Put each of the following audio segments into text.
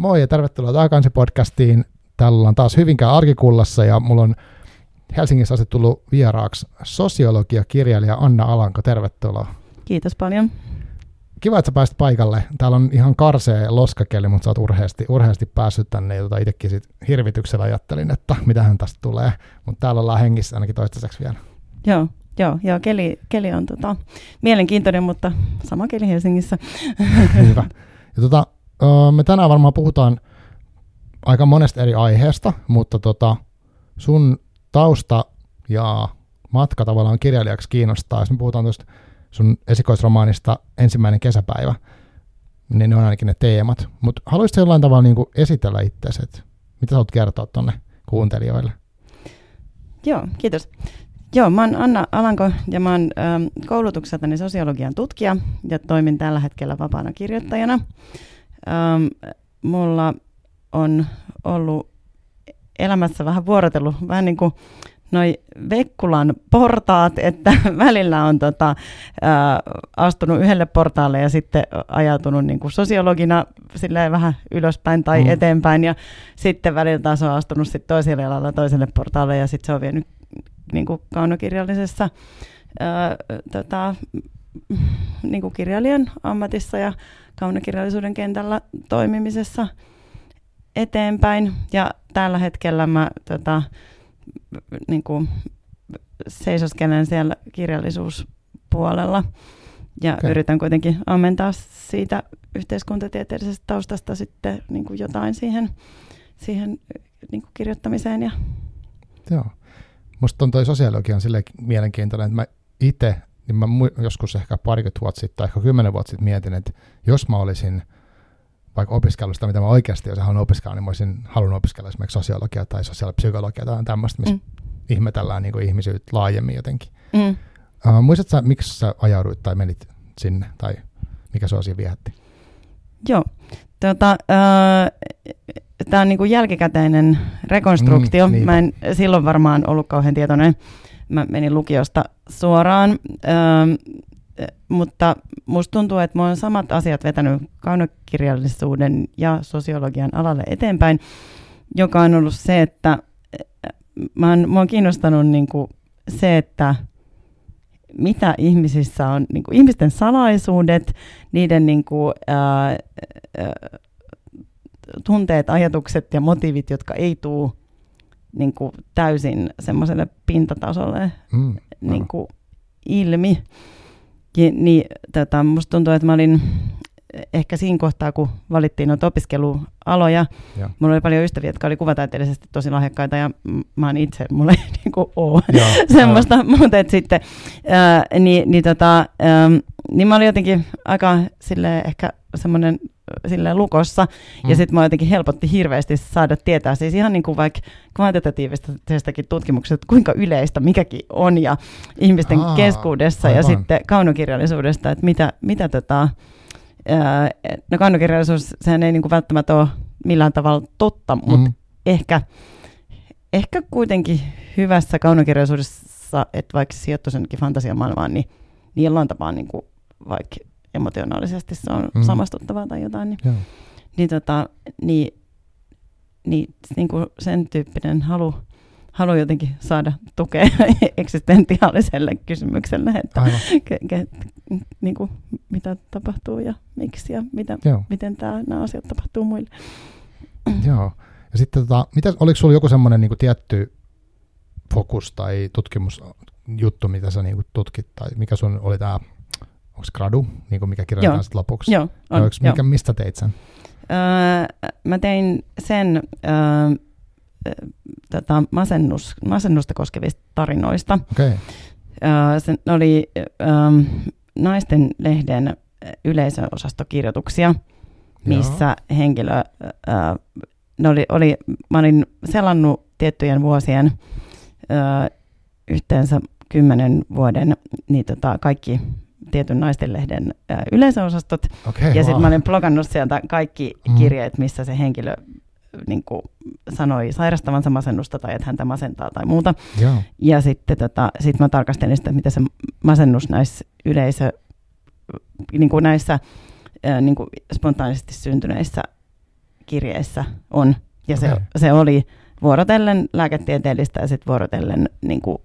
Moi ja tervetuloa takaisin podcastiin. Täällä ollaan taas Hyvinkään arkikullassa ja mulla on Helsingissä asettunut vieraaksi sosiologia-kirjailija Anna Alanko. Tervetuloa. Kiitos paljon. Kiva, että sä pääsit paikalle. Täällä on ihan karsea loskakeli, mutta sä oot urheasti, urheasti päässyt tänne. Ja tota itsekin sit hirvityksellä ajattelin, että mitähän tästä tulee. Mutta täällä ollaan hengissä ainakin toistaiseksi vielä. Joo, joo, joo keli, keli on tota, mielenkiintoinen, mutta sama keli Helsingissä. Hyvä. Ja tota, me tänään varmaan puhutaan aika monesta eri aiheesta, mutta tota, sun tausta ja matka tavallaan kirjailijaksi kiinnostaa. Jos me puhutaan tuosta sun esikoisromaanista Ensimmäinen kesäpäivä, niin ne on ainakin ne teemat. Mutta haluaisitko jollain tavalla niin esitellä itseäsi, että mitä sä haluat kertoa tuonne kuuntelijoille? Joo, kiitos. Joo, mä oon Anna Alanko ja mä oon koulutukseltani sosiologian tutkija ja toimin tällä hetkellä vapaana kirjoittajana. Ähm, mulla on ollut elämässä vähän vuorotellut vähän niin kuin noi Vekkulan portaat, että välillä on tota, ää, astunut yhdelle portaalle ja sitten ajautunut niin kuin sosiologina vähän ylöspäin tai mm. eteenpäin ja sitten välillä taas on astunut sitten toiselle alalla toiselle portaalle ja sitten se on vienyt niin kuin kaunokirjallisessa ää, tota, niin kuin kirjailijan ammatissa ja kaunokirjallisuuden kentällä toimimisessa eteenpäin. Ja tällä hetkellä mä tota, niin kuin, seisoskelen siellä kirjallisuuspuolella ja okay. yritän kuitenkin ammentaa siitä yhteiskuntatieteellisestä taustasta sitten niin kuin jotain siihen, siihen niin kuin kirjoittamiseen. Ja... Joo. Musta on toi sosiologia on silleen mielenkiintoinen, että mä itse, niin mä joskus ehkä parikymmentä vuotta sitten tai ehkä kymmenen vuotta sitten mietin, että jos mä olisin vaikka opiskelusta, mitä mä oikeasti jos haluan opiskella, niin mä olisin halunnut opiskella esimerkiksi sosiologiaa tai sosiaalipsykologiaa tai tämmöistä, missä mm. ihmetellään niin ihmisyyttä laajemmin jotenkin. Mm. Uh, muistatko miksi sä ajauduit tai menit sinne, tai mikä sua siinä viehätti? Joo, tota, uh, tämä on niin kuin jälkikäteinen rekonstruktio. Mm, mä en silloin varmaan ollut kauhean tietoinen. Mä menin lukiosta suoraan, uh, mutta musta tuntuu, että mä oon samat asiat vetänyt kaunokirjallisuuden ja sosiologian alalle eteenpäin, joka on ollut se, että mä oon, mä oon kiinnostanut niin kuin se, että mitä ihmisissä on, niin kuin ihmisten salaisuudet, niiden niin kuin, ää, ää, tunteet, ajatukset ja motiivit, jotka ei tule niin kuin täysin semmoiselle pintatasolle mm, niin kuin ilmi. Ja, niin tota, musta tuntuu, että mä olin ehkä siinä kohtaa, kun valittiin noita opiskelualoja, ja. mulla oli paljon ystäviä, jotka oli kuvataiteellisesti tosi lahjakkaita, ja mä oon itse, mulla ei niin kuin ole semmoista, mutta et sitten, ää, niin, niin, tota, ää, niin mä olin jotenkin aika sille ehkä semmoinen silleen lukossa, mm. ja sitten mä jotenkin helpotti hirveästi saada tietää, siis ihan niin kuin vaikka kvantitatiivisestakin tutkimuksesta, että kuinka yleistä mikäkin on, ja ihmisten Aa, keskuudessa, aivan. ja sitten kaunokirjallisuudesta, että mitä, mitä tota, ää, no kaunokirjallisuus, sehän ei niin kuin välttämättä ole millään tavalla totta, mutta mm. ehkä, ehkä kuitenkin hyvässä kaunokirjallisuudessa, että vaikka sijoittuisi jonnekin fantasiamaailmaan, niin, niin jollain tapaa niin kuin vaikka emotionaalisesti se on mm. samastuttavaa tai jotain, niin, niin, tota, niin, niin, niin kuin sen tyyppinen halu, halu jotenkin saada tukea eksistentiaaliselle kysymykselle, että ke, ke, niin kuin, mitä tapahtuu ja miksi ja mitä, miten tämä, nämä asiat tapahtuu muille. Joo. Ja sitten tota, mitä, oliko sinulla joku semmoinen niin tietty fokus tai tutkimusjuttu, mitä sä niin tutkit, tai mikä sun oli tämä onko gradu, niin kuin mikä kirjoitetaan sitten lopuksi? Joo, on, Oliko, mikä, Mistä teit sen? Öö, mä tein sen öö, tota, masennus, masennusta koskevista tarinoista. Okay. Öö, se oli öö, naisten lehden yleisöosastokirjoituksia, missä Joo. henkilö, öö, ne oli, oli, mä olin selannut tiettyjen vuosien öö, yhteensä kymmenen vuoden niin tota, kaikki tietyn naistenlehden yleisöosastot. Okay, ja wow. sitten mä olin blogannut sieltä kaikki mm. kirjeet, missä se henkilö niin kuin sanoi sairastavansa masennusta tai että häntä masentaa tai muuta. Yeah. Ja sitten tota, sit mä tarkastelin sitä, mitä se masennus näissä yleisö, niin kuin näissä niin kuin spontaanisesti syntyneissä kirjeissä on. Ja se, Okei. se oli vuorotellen lääketieteellistä ja sitten vuorotellen, niin kuin,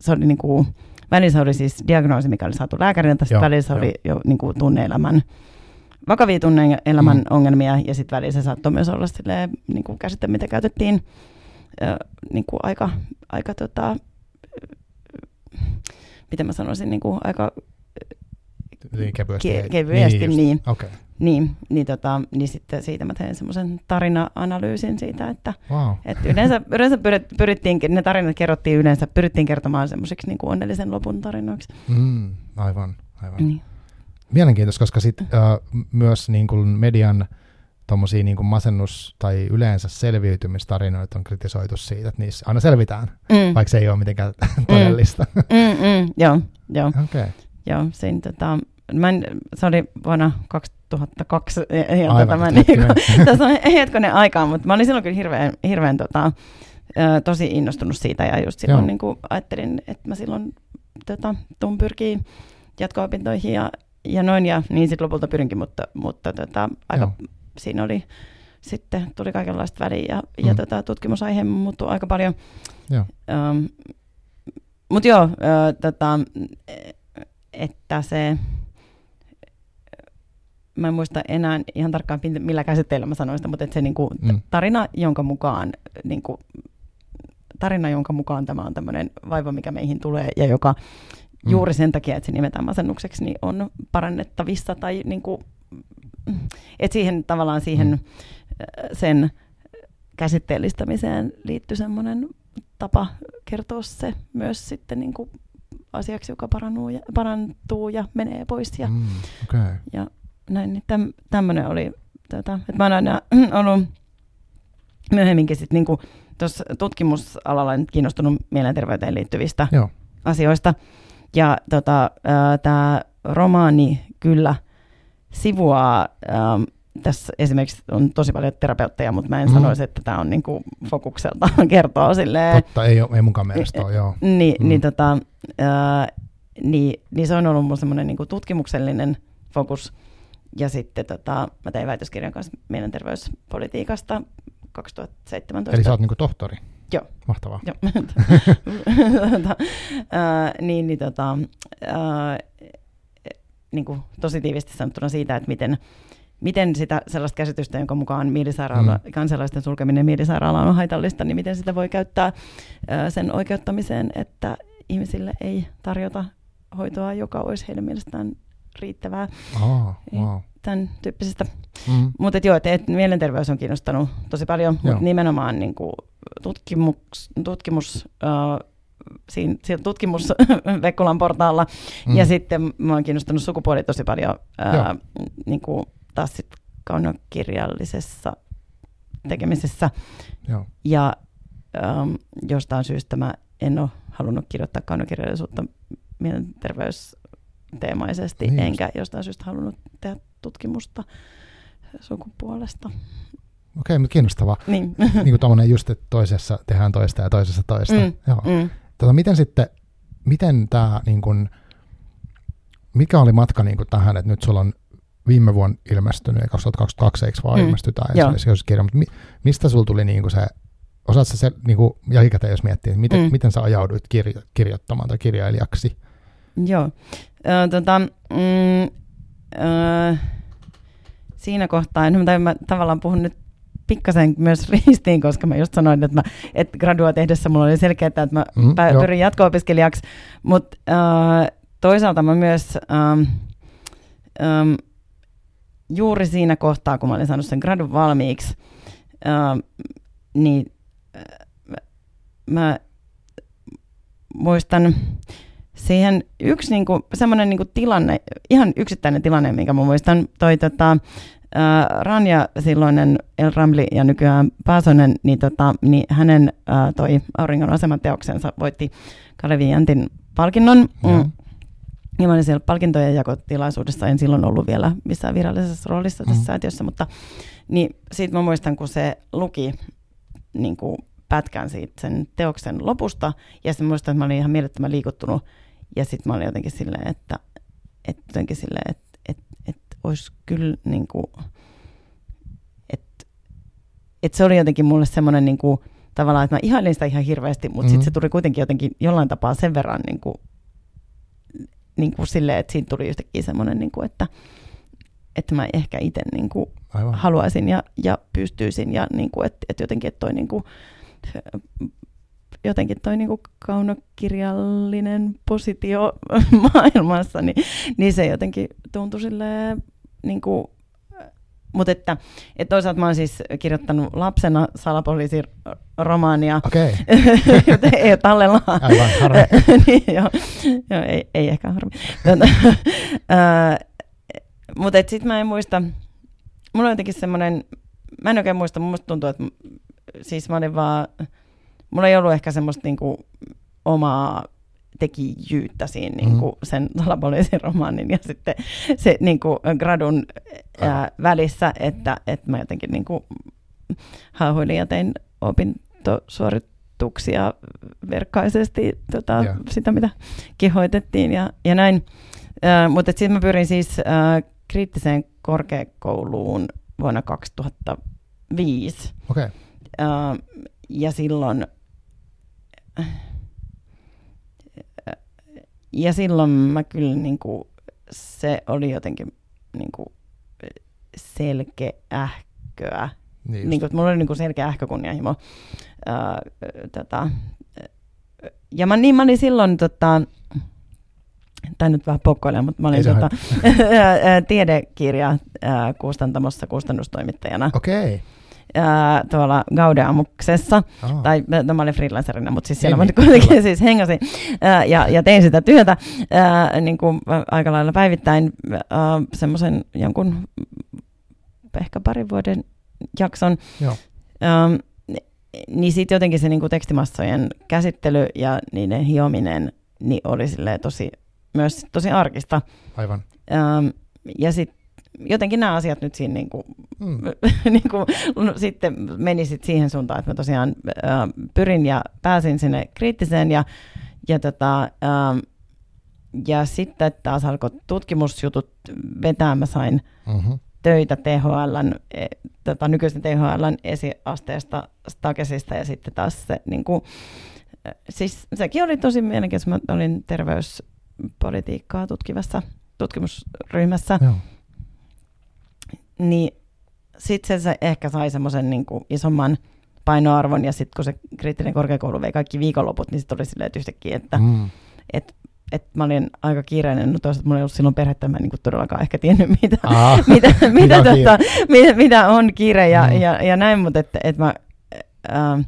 se oli niin kuin, välissä oli siis diagnoosi, mikä oli saatu lääkäriltä, sitten välissä oli jo niin kuin tunne-elämän, vakavia tunne-elämän Mm. ongelmia, ja sitten välissä saattoi myös olla silleen, niin kuin käsite, mitä käytettiin ö, niin kuin aika, aika tota, miten mä sanoisin, niin kuin aika Niin kevyesti. ke- kevyesti, just. niin, Okei. Niin, niin, tota, niin sitten siitä mä tein semmoisen tarina-analyysin siitä, että, Wow. että yleensä, yleensä pyrit, pyrittiin, ne tarinat kerrottiin yleensä, pyrittiin kertomaan semmoiseksi niin kuin onnellisen lopun tarinoiksi. Mm, aivan, aivan. Niin. Mielenkiintoista, koska sit, äh, myös niin kuin median tommosia niin kuin masennus- tai yleensä selviytymistarinoita on kritisoitu siitä, että niissä aina selvitään, Mm. vaikka se ei ole mitenkään todellista. Mm, mm, joo, joo, Okei. Okay. joo. Siinä, tota, mä en, se oli vuonna 2002, ja, Aivan, mä, hetkinen. niin, tässä on hetkonen aikaa, mutta mä olin silloin kyllä hirveän, hirveän tota, tosi innostunut siitä, ja just silloin Joo. niin kuin ajattelin, että mä silloin tota, tuun pyrkii jatko-opintoihin ja, ja noin, ja niin sitten lopulta pyrinkin, mutta, mutta tota, aika, Joo. siinä oli sitten tuli kaikenlaista väliä ja, mm. ja tota, tutkimusaihe muuttui aika paljon. Joo. Um, mutta joo, ö, tota, että se, mä en muista enää ihan tarkkaan millä käsitteellä mä sanoin sitä, mutta että se niinku, Mm. tarina, jonka mukaan niinku, tarina, jonka mukaan tämä on tämmöinen vaiva, mikä meihin tulee ja joka Mm. juuri sen takia, että se nimetään masennukseksi, niin on parannettavissa tai niinku, että siihen tavallaan siihen Mm. äh, sen käsitteellistämiseen liittyy semmoinen tapa kertoa se myös sitten niin kuin asiaksi, joka parantuu ja, parantuu ja menee pois ja. Mm, okay. ja näin. Niin täm, tämmöinen oli, tota, että mä oon aina ollut myöhemminkin sitten niin tuossa tutkimusalalla nyt kiinnostunut mielenterveyteen liittyvistä Joo. asioista. Ja tota, tämä romaani kyllä sivuaa, ähm, tässä esimerkiksi on tosi paljon terapeutteja, mutta mä en Mm. sanoisi, että tämä on niinku fokukselta kertoo silleen, Totta, ei, ei munkaan mielestä ole, joo. niin, Mm. mm. niin, tota, ää, niin, niin se on ollut mun semmoinen niin tutkimuksellinen fokus. Ja sitten tota, mä tein väitöskirjan kanssa mielenterveyspolitiikasta 2017. Eli sä oot niinku tohtori? Joo. Mahtavaa. Joo. tota, ää, niin, niin, tota, ää, niin kuin tosi tiivisti sanottuna siitä, että miten, miten sitä sellaista käsitystä, jonka mukaan mielisairaala, mm. kansalaisten sulkeminen mielisairaalaan on haitallista, niin miten sitä voi käyttää ää, sen oikeuttamiseen, että ihmisille ei tarjota hoitoa, joka olisi heidän mielestään riittävää Ei. wow. tämän tyyppisestä. Mm. Mutta joo, et, et mielenterveys on kiinnostanut tosi paljon, mutta nimenomaan niin kuin tutkimus, tutkimus äh, siinä, siinä tutkimus Vekkulan portaalla. Mm. Ja sitten mä oon kiinnostunut sukupuoli tosi paljon ää, niin kuin taas sit kaunokirjallisessa tekemisessä. Joo. Ja ähm, jostain syystä mä en ole halunnut kirjoittaa kaunokirjallisuutta mielenterveysteemaisesti, Niin niin just. enkä jostain syystä halunnut tehdä tutkimusta sukupuolesta. Okei, mutta kiinnostavaa. Niin. niin kuin tommonen just, että toisessa tehdään toista ja toisessa toista. Mm, Joo. mm. Tota, miten sitten, miten tämä, niin kun, mikä oli matka niin kun tähän, että nyt sulla on viime vuonna ilmestynyt, ja 2022 eikö vaan Mm, ilmesty tämä kirja, mutta mi, mistä sulla tuli niin kuin se, osaatko se niin kuin jälkikäteen, jos miettii, että miten, mm. miten sä ajauduit kirjo, kirjoittamaan tai kirjailijaksi? Joo. Ö, tota, mm, ö, siinä kohtaa, no, tai mä tavallaan puhun nyt pikkasen myös ristiin, koska mä just sanoin, että, mä, että gradua tehdessä mulla oli selkeää, että mä Mm, joo. pyrin jatko-opiskelijaksi, mutta äh, toisaalta mä myös ähm, ähm, juuri siinä kohtaa, kun mä olin saanut sen gradun valmiiksi, ähm, niin äh, mä, mä muistan siihen yksi niinku, semmoinen niinku tilanne, ihan yksittäinen tilanne, minkä mä muistan, toi tota, ää, Ranja silloinen El Ramli ja nykyään Paasonen, niin, tota, niin hänen ää, toi Auringon aseman teoksensa voitti Kalevi Jäntin palkinnon. Mm. Ja mä olin siellä palkintojen jakotilaisuudessa, en silloin ollut vielä missään virallisessa roolissa tässä Mm. säätiössä, mutta niin siitä mä muistan, kun se luki niin kuin pätkän siitä sen teoksen lopusta, ja sitten muistan, että mä olin ihan mielettömän liikuttunut, ja sitten mä olin jotenkin silleen, että, että jotenkin silleen, että, että, että olisi kyllä niin kuin, että, et se oli jotenkin mulle semmoinen niin kuin, tavallaan, että mä ihailin sitä ihan hirveästi, mutta mm-hmm. sitten se tuli kuitenkin jotenkin jollain tapaa sen verran niin kuin, niin kuin silleen, että siinä tuli yhtäkkiä semmoinen, niin kuin, että, että mä ehkä itse niin kuin haluaisin ja, ja pystyisin ja niin kuin, että, että jotenkin, että toi niin kuin, jotenkin toi niin kuin kaunokirjallinen positio maailmassa, niin, niin se jotenkin tuntui silleen niin kuin mutta että, että toisaalta mä oon siis kirjoittanut lapsena salapoliisin romaania, okay. ei ole tallella. Aivan, harmi. niin, joo, joo, ei, ei ehkä harmi. Mutta sitten mä en muista, mulla on jotenkin semmoinen, mä en oikein muista, musta tuntuu, että siis mä olin vaan, mulla ei ollut ehkä semmoista niinku omaa tekijyyttä siinä niin kuin mm. sen salapoliisin romaanin ja sitten se niin kuin gradun ää, välissä, että, että mä jotenkin niin kuin hauhuilin ja tein opintosuorituksia verkkaisesti tota, yeah. sitä, mitä kehoitettiin ja, ja näin. Ää, mutta sitten mä pyrin siis ää, kriittiseen korkeakouluun vuonna 2005. Okay. Ää, ja silloin ja silloin mä kyllä niin kuin, se oli jotenkin niin kuin, selkeähköä. Niin niin kuin, mulla oli niin kuin selkeä ähkökunnianhimo. Ää, tota, ja mä, niin, mä olin silloin, tota, tai nyt vähän pokkoilemaan, mutta mä olin tota, tiedekirja kustantamossa kustannustoimittajana. Okei. Okay ää, tuolla Gaudeamuksessa, oh. tai no, mä olin freelancerina, mutta siis siellä mä kuitenkin siis hengasin ää, ja, ja tein sitä työtä ää, niin kuin aika lailla päivittäin semmoisen jonkun ehkä parin vuoden jakson. Joo. Ää, niin sitten jotenkin se niin kuin tekstimassojen käsittely ja niiden hiominen niin oli tosi, myös tosi arkista. Aivan. Ää, ja sitten jotenkin nämä asiat nyt siinä niin kuin, mm. niin kuin, no, sitten meni sit siihen suuntaan, että mä tosiaan äh, pyrin ja pääsin sinne kriittiseen ja, ja, tota, äh, ja sitten taas alkoi tutkimusjutut vetää, mä sain mm-hmm. töitä THLn, e, tota, nykyisen THLn esiasteesta Stakesista ja sitten taas se niin kuin, siis sekin oli tosi mielenkiintoista, mä olin terveyspolitiikkaa tutkivassa tutkimusryhmässä. Joo niin sitten se ehkä sai semmoisen niin isomman painoarvon, ja sitten kun se kriittinen korkeakoulu vei kaikki viikonloput, niin sitten oli silleen, että yhtäkkiä, että mm. et, et mä olin aika kiireinen, no toisaalta mulla ei ollut silloin perhettä, mä en niin todellakaan ehkä tiennyt, mitä, Aa, mitä, mitä, tota, mitä, mitä on kiire ja, mm. ja, ja näin, mutta että et mä äh,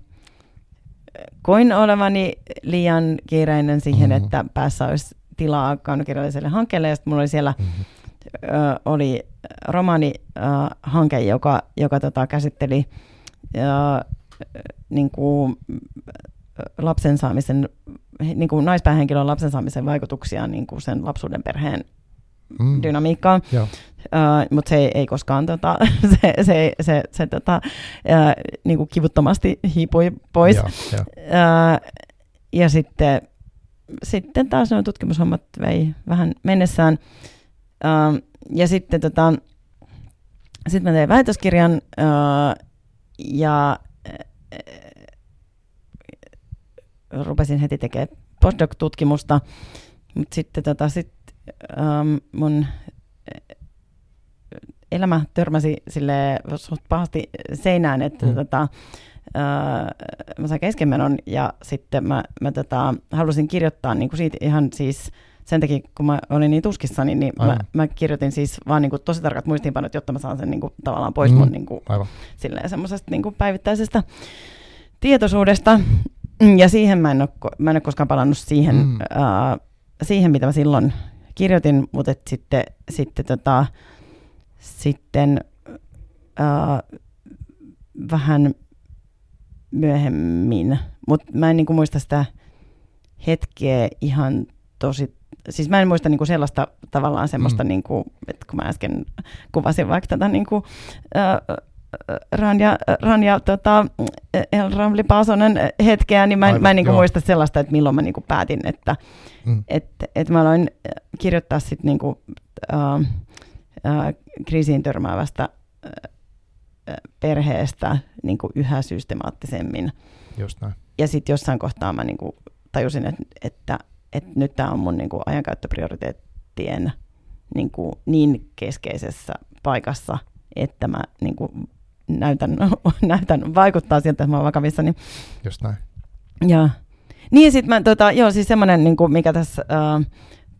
koin olevani liian kiireinen siihen, mm. että päässä olisi tilaa kaunokirjalliselle hankkeelle, ja sitten mulla oli siellä oli romaanihanke, joka, joka tota, käsitteli ja, niin kuin, lapsen saamisen, niin kuin naispäähenkilön lapsen saamisen vaikutuksia niin kuin sen lapsuuden perheen mm. dynamiikkaan. Uh, mutta se ei, ei koskaan tota, se, se, se, se tota, uh, niin kuin kivuttomasti hiipui pois. Joo, jo. Uh, ja sitten, sitten taas nuo tutkimushommat vei vähän mennessään. Uh, ja sitten tota, sit mä tein väitöskirjan uh, ja uh, rupesin heti tekemään postdoc-tutkimusta, mutta sitten tota, sit, um, mun elämä törmäsi sille suht pahasti seinään, että mm. tota, uh, mä sain keskenmenon ja sitten mä, mä tota, halusin kirjoittaa niin kuin siitä ihan siis sen takia, kun mä olin niin tuskissani, niin mä, mä kirjoitin siis vaan niin kuin tosi tarkat muistiinpanot, jotta mä saan sen niin kuin, tavallaan pois mm, mun niin kuin, silleen, semmoisesta niin kuin päivittäisestä tietoisuudesta. Ja siihen mä en ole, mä en ole koskaan palannut siihen, mm. uh, siihen, mitä mä silloin kirjoitin, mutta et sitten, sitten, tota, sitten uh, vähän myöhemmin, mutta mä en niin kuin, muista sitä hetkeä ihan tosi siis mä en muista niinku sellaista tavallaan semmoista, mm. niinku, että kun mä äsken kuvasin vaikka tätä niinku, äh, Ranja, Ranja tota, El Ramli Paasonen hetkeä, niin mä en, Aivan, mä en niinku muista sellaista, että milloin mä niinku päätin, että mm. et, et mä aloin kirjoittaa sit niinku, äh, äh, kriisiin törmäävästä äh, perheestä niin kuin yhä systemaattisemmin. Just näin. Ja sitten jossain kohtaa mä niin kuin tajusin, että, että, että nyt tämä on mun niin kuin ajankäyttöprioriteettien niin, kuin niin keskeisessä paikassa, että mä niin kuin näytän, näytän, vaikuttaa siltä, että mä oon vakavissani. Just näin. Ja, niin sitten mä, tota, joo, siis semmoinen, niin kuin mikä tässä, äh,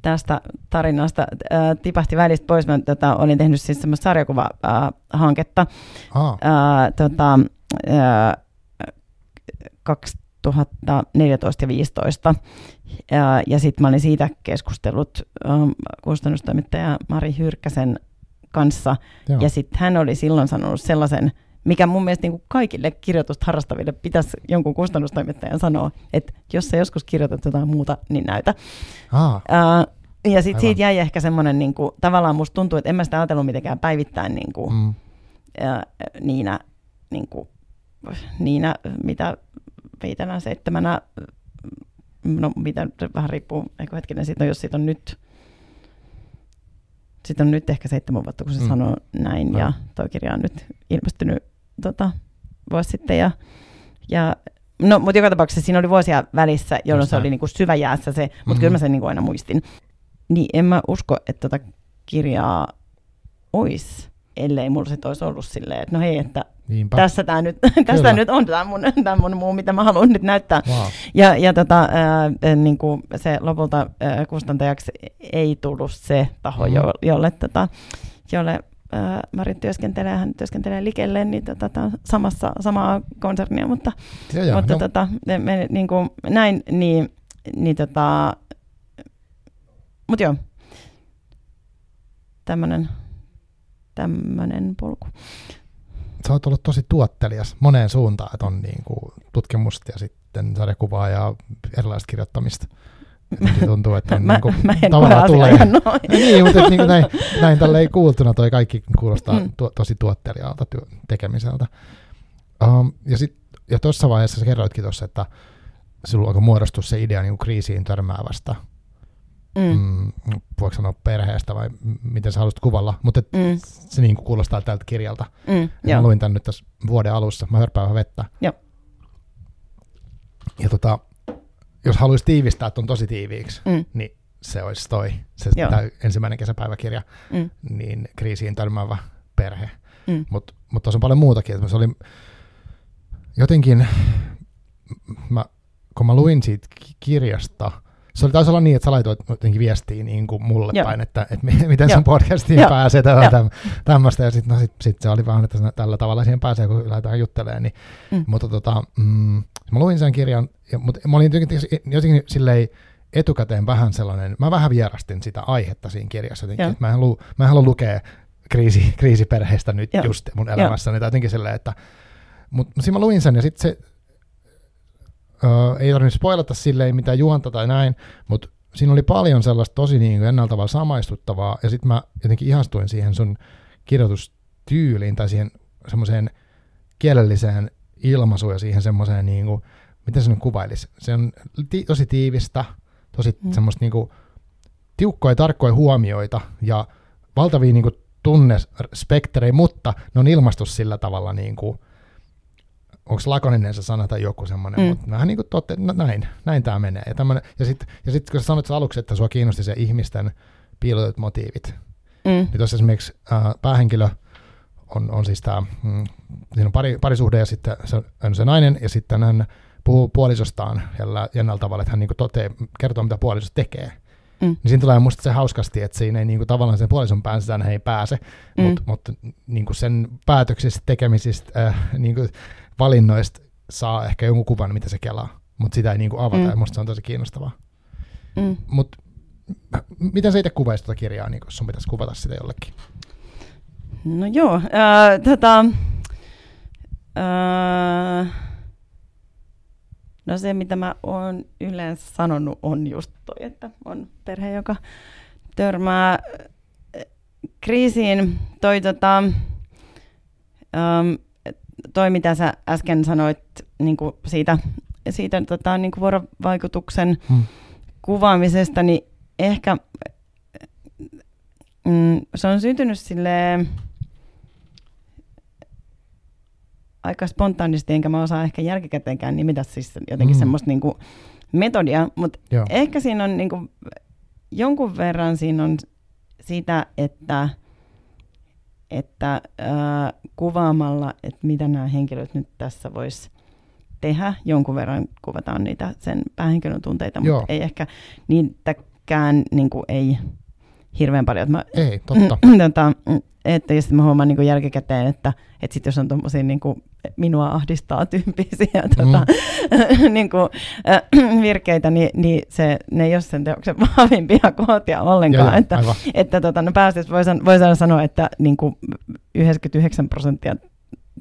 tästä tarinasta äh, tipahti välistä pois, mä tota, olin tehnyt siis semmoista sarjakuva-hanketta. Ah. Äh, tota, äh, 2014 ja 2015. Ja, ja sitten mä olin siitä keskustellut ähm, kustannustoimittaja Mari Hyrkkäsen kanssa. Joo. Ja sitten hän oli silloin sanonut sellaisen, mikä mun mielestä niin kuin kaikille kirjoitusta harrastaville pitäisi jonkun kustannustoimittajan sanoa, että jos sä joskus kirjoitat jotain muuta, niin näytä. Ah, Ää, ja sitten siitä jäi ehkä semmoinen, niin kuin, tavallaan musta tuntuu, että en mä sitä ajatellut mitenkään päivittäin niin kuin, mm, ää, niinä, niin kuin, niinä, mitä viitenä, seitsemänä, no mitä, se vähän riippuu, eikö hetkinen, siitä, no, jos siitä on nyt, siitä on nyt ehkä seitsemän vuotta, kun se Mm. sanoo näin, No. ja toi kirja on nyt ilmestynyt tota, vuosi sitten, ja, ja No, mutta joka tapauksessa siinä oli vuosia välissä, jolloin Just se näin. oli niinku syväjäässä se, mutta Mhm. kyllä mä sen niinku aina muistin. Niin en mä usko, että tota kirjaa olisi, ellei mulla sit olisi ollut silleen, että no hei, että niinpä. tässä tää nyt, tässä nyt on tämä mun, tää mun muu, mitä mä haluan nyt näyttää. Wow. Ja, ja tota, ää, niin kuin se lopulta ää, kustantajaksi ei tullut se taho, mm. jo, jolle, tota, jolle ää, Mari työskentelee, hän työskentelee likelle, niin tota, on samassa, samaa konsernia, mutta, Joo, joo, mutta no, tota, me, niin kuin näin, niin, niin tota, mutta joo, tämmönen, tämmönen polku. Sä oot ollut tosi tuottelias moneen suuntaan, että on niin kuin tutkimusta ja sitten sarjakuvaa ja erilaista kirjoittamista. Jotenkin tuntuu, että on Mä, niin kuin, mä en tavallaan tulee- noin. niin, mutta niin kuin näin, näin tälleen kuultuna toi kaikki kuulostaa Mm. tu, tosi tuottelijalta työ, tekemiseltä. Um, ja sit, ja tuossa vaiheessa sä kerroitkin tuossa, että sulla alkoi muodostua se idea niin kuin kriisiin törmäävästä, Mm. mm, voiko sanoa perheestä vai miten sä haluaisit kuvalla, mutta et Mm. se niin kuin kuulostaa tältä kirjalta. Mm. Ja mä luin tän nyt tässä vuoden alussa, mä hörppään vähän vettä. Joo. Ja tota, jos haluaisi tiivistää ton tosi tiiviiksi, Mm. niin se olisi toi, se ensimmäinen kesäpäiväkirja, Mm. niin kriisiin törmäävä perhe. Mm. Mutta mut tuossa on paljon muutakin. että Se oli jotenkin, mä, kun mä luin siitä ki- kirjasta, se oli taisi olla niin, että sä laitoit jotenkin viestiä niin kuin mulle Joo. päin, että, että mi- miten Joo. sen podcastiin Joo. pääsee Joo. täm, tämmöistä. Ja sitten no sit, sit se oli vaan, että tällä tavalla siihen pääsee, kun lähdetään juttelemaan. Niin, Mm. Mutta tota, mm, mä luin sen kirjan, ja, mutta mä olin jotenkin, jotenkin silleen etukäteen vähän sellainen, mä vähän vierastin sitä aihetta siinä kirjassa. Jotenkin, Joo. että mä en halua, mä en halua lukea kriisi, kriisiperheestä nyt Joo. just mun elämässäni, tai jotenkin silleen, että mutta siinä mä luin sen, ja sitten se, öö, ei tarvinnut spoilata silleen mitään juonta tai näin, mutta siinä oli paljon sellaista tosi niin kuin ennalta tavalla samaistuttavaa, ja sitten mä jotenkin ihastuin siihen sun kirjoitustyyliin, tai siihen semmoiseen kielelliseen ilmaisuun ja siihen semmoiseen, niin kuin, miten se nyt kuvailisi, se on ti- tosi tiivistä, tosi mm. Mm. semmoista niin kuin, tiukkoja, tarkkoja huomioita, ja valtavia niin kuin, tunnespektrejä, mutta ne on ilmastu sillä tavalla, niin kuin, onko lakoninen se sana tai joku semmoinen, mm. Mutta vähän niin kuin totte, no, näin, näin tämä menee. Ja, tämmönen, ja sitten ja sit, kun sä sanoit aluksi, että sua kiinnosti se ihmisten piilotetut motiivit, Mm. niin tuossa esimerkiksi äh, päähenkilö on, on siis tämä, mm, siinä on pari, parisuhde ja sitten se on se nainen ja sitten hän puhuu puolisostaan jällä, jännällä tavalla, että hän niinku tote, kertoo, mitä puoliso tekee. Mm. Niin siinä tulee musta se hauskasti, että siinä ei niinku, tavallaan sen puolison pään sisään ei pääse, Mm. mutta mut, niinku sen päätöksistä, tekemisistä, äh, niinku valinnoista saa ehkä jonkun kuvan, mitä se kelaa, mutta sitä ei niinku avata Mm. ja musta se on tosi kiinnostavaa. Mm. Mutta miten sä itse kuvaisit tuota kirjaa, niin jos sun pitäisi kuvata sitä jollekin? No joo, ää, tota, ää, no se mitä mä oon yleensä sanonut on just toi, että on perhe, joka törmää äh, kriisiin. Toi, tota, äm, toi mitä sä äsken sanoit niin kuin siitä, siitä tota, niin kuin vuorovaikutuksen Hmm. kuvaamisesta, niin ehkä mm, se on syntynyt silleen, aika spontaanisti, enkä mä osaa ehkä jälkikäteenkään nimitä siis jotenkin mm. semmoista niin kuin metodia, mutta ehkä siinä on niin kuin, jonkun verran siinä on sitä, että, että äh, kuvaamalla, että mitä nämä henkilöt nyt tässä vois tehdä, jonkun verran kuvataan niitä sen päähenkilön tunteita, mutta Joo. ei ehkä niitäkään niin kuin, ei hirveän paljon. Mä, ei, totta. tota, että sitten mä huomaan niin jälkikäteen, että, että sit jos on tuommoisia niin minua ahdistaa tyyppisiä tota, mm. niin kuin, äh, virkeitä, niin, niin se, ne ei ole sen teoksen vahvimpia kohtia ollenkaan. Joo, että, että tota, no päästöt voisi vois sanoa, että niin kuin 99 prosenttia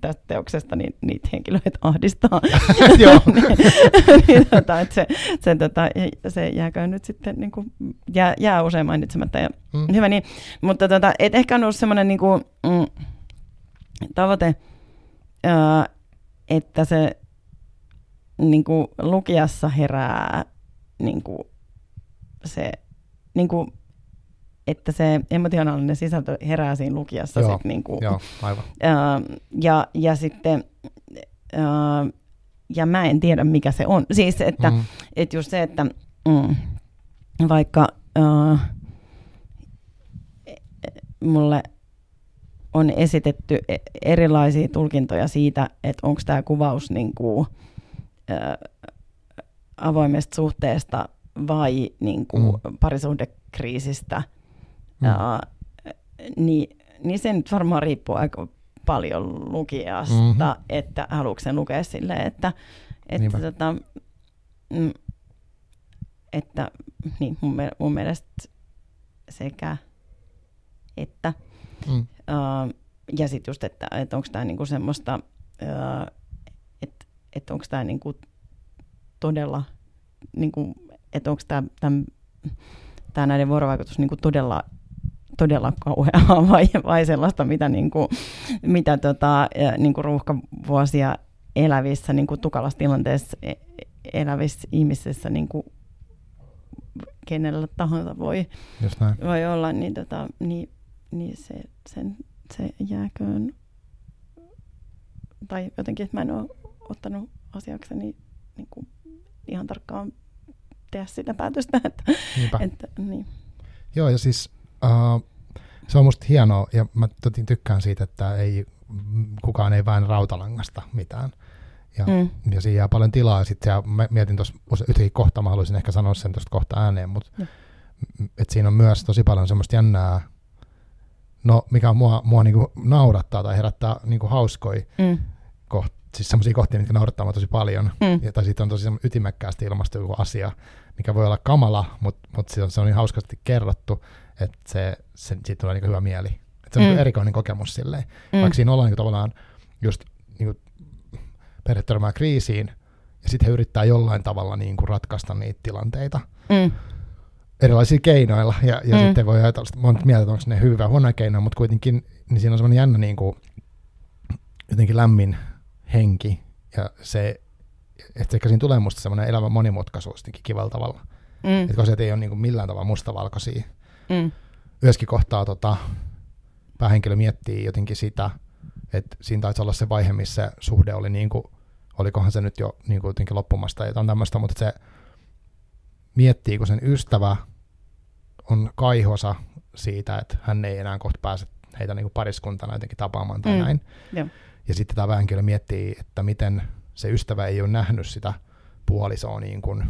tästä teoksesta niin niitä henkilöitä ahdistaa. niin, niin, tota, että se, se, tota, se jääköön nyt sitten, niin kuin, jää, jää usein mainitsematta. Ja, mm. Hyvä niin. Mutta tota, et ehkä on ollut semmoinen niin kuin, mm, tavoite, ää, että se niin kuin, lukijassa herää niin kuin, se niin kuin, että se emotionaalinen sisältö herää siinä lukijassa. Joo, sit niinku, joo aivan. Ää, ja, ja sitten, ää, ja mä en tiedä mikä se on. Siis, että mm. et just se, että mm, vaikka ää, mulle on esitetty e, erilaisia tulkintoja siitä, että onko tämä kuvaus niin kuin, ää, avoimesta suhteesta vai niin kuin, mm. parisuhdekriisistä – Mm. Ja, niin, niin se nyt varmaan riippuu aika paljon lukijasta, mm-hmm. että haluatko sen lukea silleen, että, että, tota, mm, että niin, mun, mun mielestä sekä että. Mm. Uh, ja sitten just, että, että onko tämä niinku semmoista, uh, että, että onko tämä niinku todella, niinku, että onko tämä näiden vuorovaikutus niinku todella todella kauheaa vai, vai sellaista, mitä, niin kuin, mitä tota, niin kuin ruuhkavuosia elävissä, niin kuin tukalassa tilanteessa e, elävissä ihmisissä niin kuin kenellä tahansa voi, voi olla, niin, tota, niin, niin se, sen, se jääköön. Tai jotenkin, että mä en ole ottanut asiakseni niin kuin ihan tarkkaan tehdä sitä päätöstä. Että, että, niin. Joo, ja siis uh, se on musta hienoa, ja mä tykkään siitä, että ei, kukaan ei vain rautalangasta mitään. Ja, mm. ja siinä jää paljon tilaa, ja sitten mä mietin tuossa yhtäkin kohtaa, mä haluaisin ehkä sanoa sen tuosta kohta ääneen, mutta mm. että siinä on myös tosi paljon semmoista jännää, no mikä mua, mua niinku naurattaa tai herättää niinku hauskoja mm. koht, siis semmoisia kohtia, mitkä naurattaa mua tosi paljon, mm. ja, tai siitä on tosi ytimekkäästi ilmastu joku asia, mikä voi olla kamala, mutta mut se, on, se on niin hauskasti kerrottu, että se, se, siitä tulee niin hyvä mieli. Että se on mm. erikoinen kokemus silleen. Mm. Vaikka siinä ollaan niin tavallaan just niin perhe törmää kriisiin, ja sitten he yrittää jollain tavalla niin kuin ratkaista niitä tilanteita. Mm. Erilaisilla keinoilla, ja, ja mm. sitten voi ajatella monta mieltä, että onko ne hyvä huono keino, mutta kuitenkin niin siinä on semmoinen jännä niin kuin, jotenkin lämmin henki, ja se, että ehkä siinä tulee musta semmoinen elämä monimutkaisuus kivalla tavalla. Mm. Että se ei ole niin millään tavalla mustavalkoisia. Mm. Yhdessäkin kohtaa tota, päähenkilö miettii jotenkin sitä, että siinä taisi olla se vaihe, missä suhde oli niin kuin, olikohan se nyt jo niin kuin jotenkin loppumassa tai jotain tämmöistä, mutta se miettii, kun sen ystävä on kaihosa siitä, että hän ei enää kohta pääse heitä niin kuin pariskuntana jotenkin tapaamaan tai mm. näin. Ja. Ja sitten tämä päähenkilö miettii, että miten se ystävä ei ole nähnyt sitä puolisoa niin kuin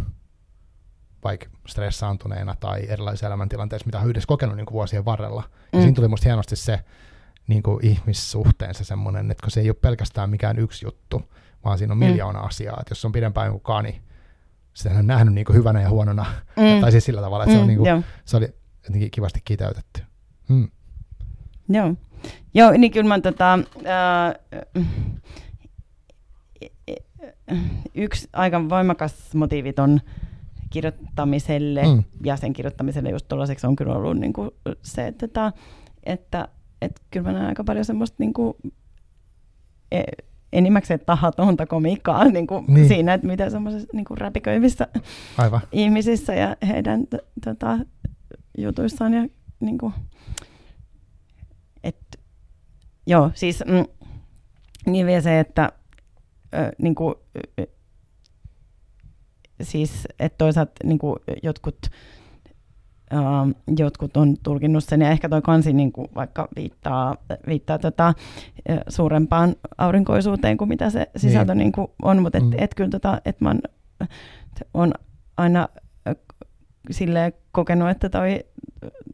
vaikka stressaantuneena tai erilaisissa elämäntilanteissa, mitä on yhdessä kokenut niin kuin vuosien varrella. Mm. Ja siinä tuli musta hienosti se niin kuin ihmissuhteensa semmoinen, että se ei ole pelkästään mikään yksi juttu, vaan siinä on mm. miljoona asiaa. Että jos on pidempään joku kani, sitä on nähnyt niin kuin hyvänä ja huonona, mm. tai siis sillä tavalla, että mm, se, on niin kuin, se oli jotenkin kivasti kiteytetty. Mm. Joo. Joo, niin kyllä mä tota, äh, yksi aika voimakas motiivit on kirjoittamiselle mm. ja sen kirjoittamiselle just tuollaiseksi on kyllä ollut niin kuin se, että, että, että, että kyllä mä näen aika paljon semmoista niin kuin, e, enimmäkseen tahatonta komiikkaa niin kuin niin. siinä, että mitä semmoisissa niin kuin räpiköivissä Aivan. ihmisissä ja heidän tota, jutuissaan ja niin kuin, joo, siis mm, niin vielä se, että äh, niin kuin, äh, siis, että toisaalta niin kuin jotkut, äh, jotkut on tulkinnut sen, ja ehkä toi kansi niin kuin vaikka viittaa, viittaa tota, suurempaan aurinkoisuuteen kuin mitä se sisältö niin. Niin kuin on, mutta et, mm. et kyllä tota, et mä on aina silleen kokenut, että toi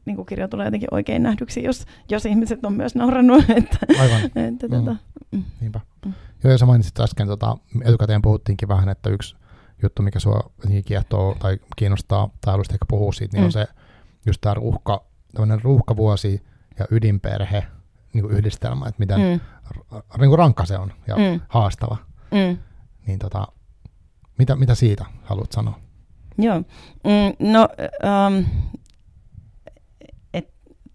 niin kuin kirja tulee jotenkin oikein nähdyksi, jos, jos ihmiset on myös naurannut. Että, Aivan. Että, mm. tota, mm. Niinpä. Mm. Joo, ja sä mainitsit äsken, tota, etukäteen puhuttiinkin vähän, että yksi juttu, mikä sua kiehtoo tai kiinnostaa, tai haluaisit ehkä puhua siitä, niin mm. on se just tämä ruuhka, tämmöinen ruuhkavuosi ja ydinperhe niin kuin yhdistelmä, että miten mm. r- niin kuin rankka se on ja mm. haastava. Mm. Niin tota, mitä, mitä siitä haluat sanoa? Joo, mm, no et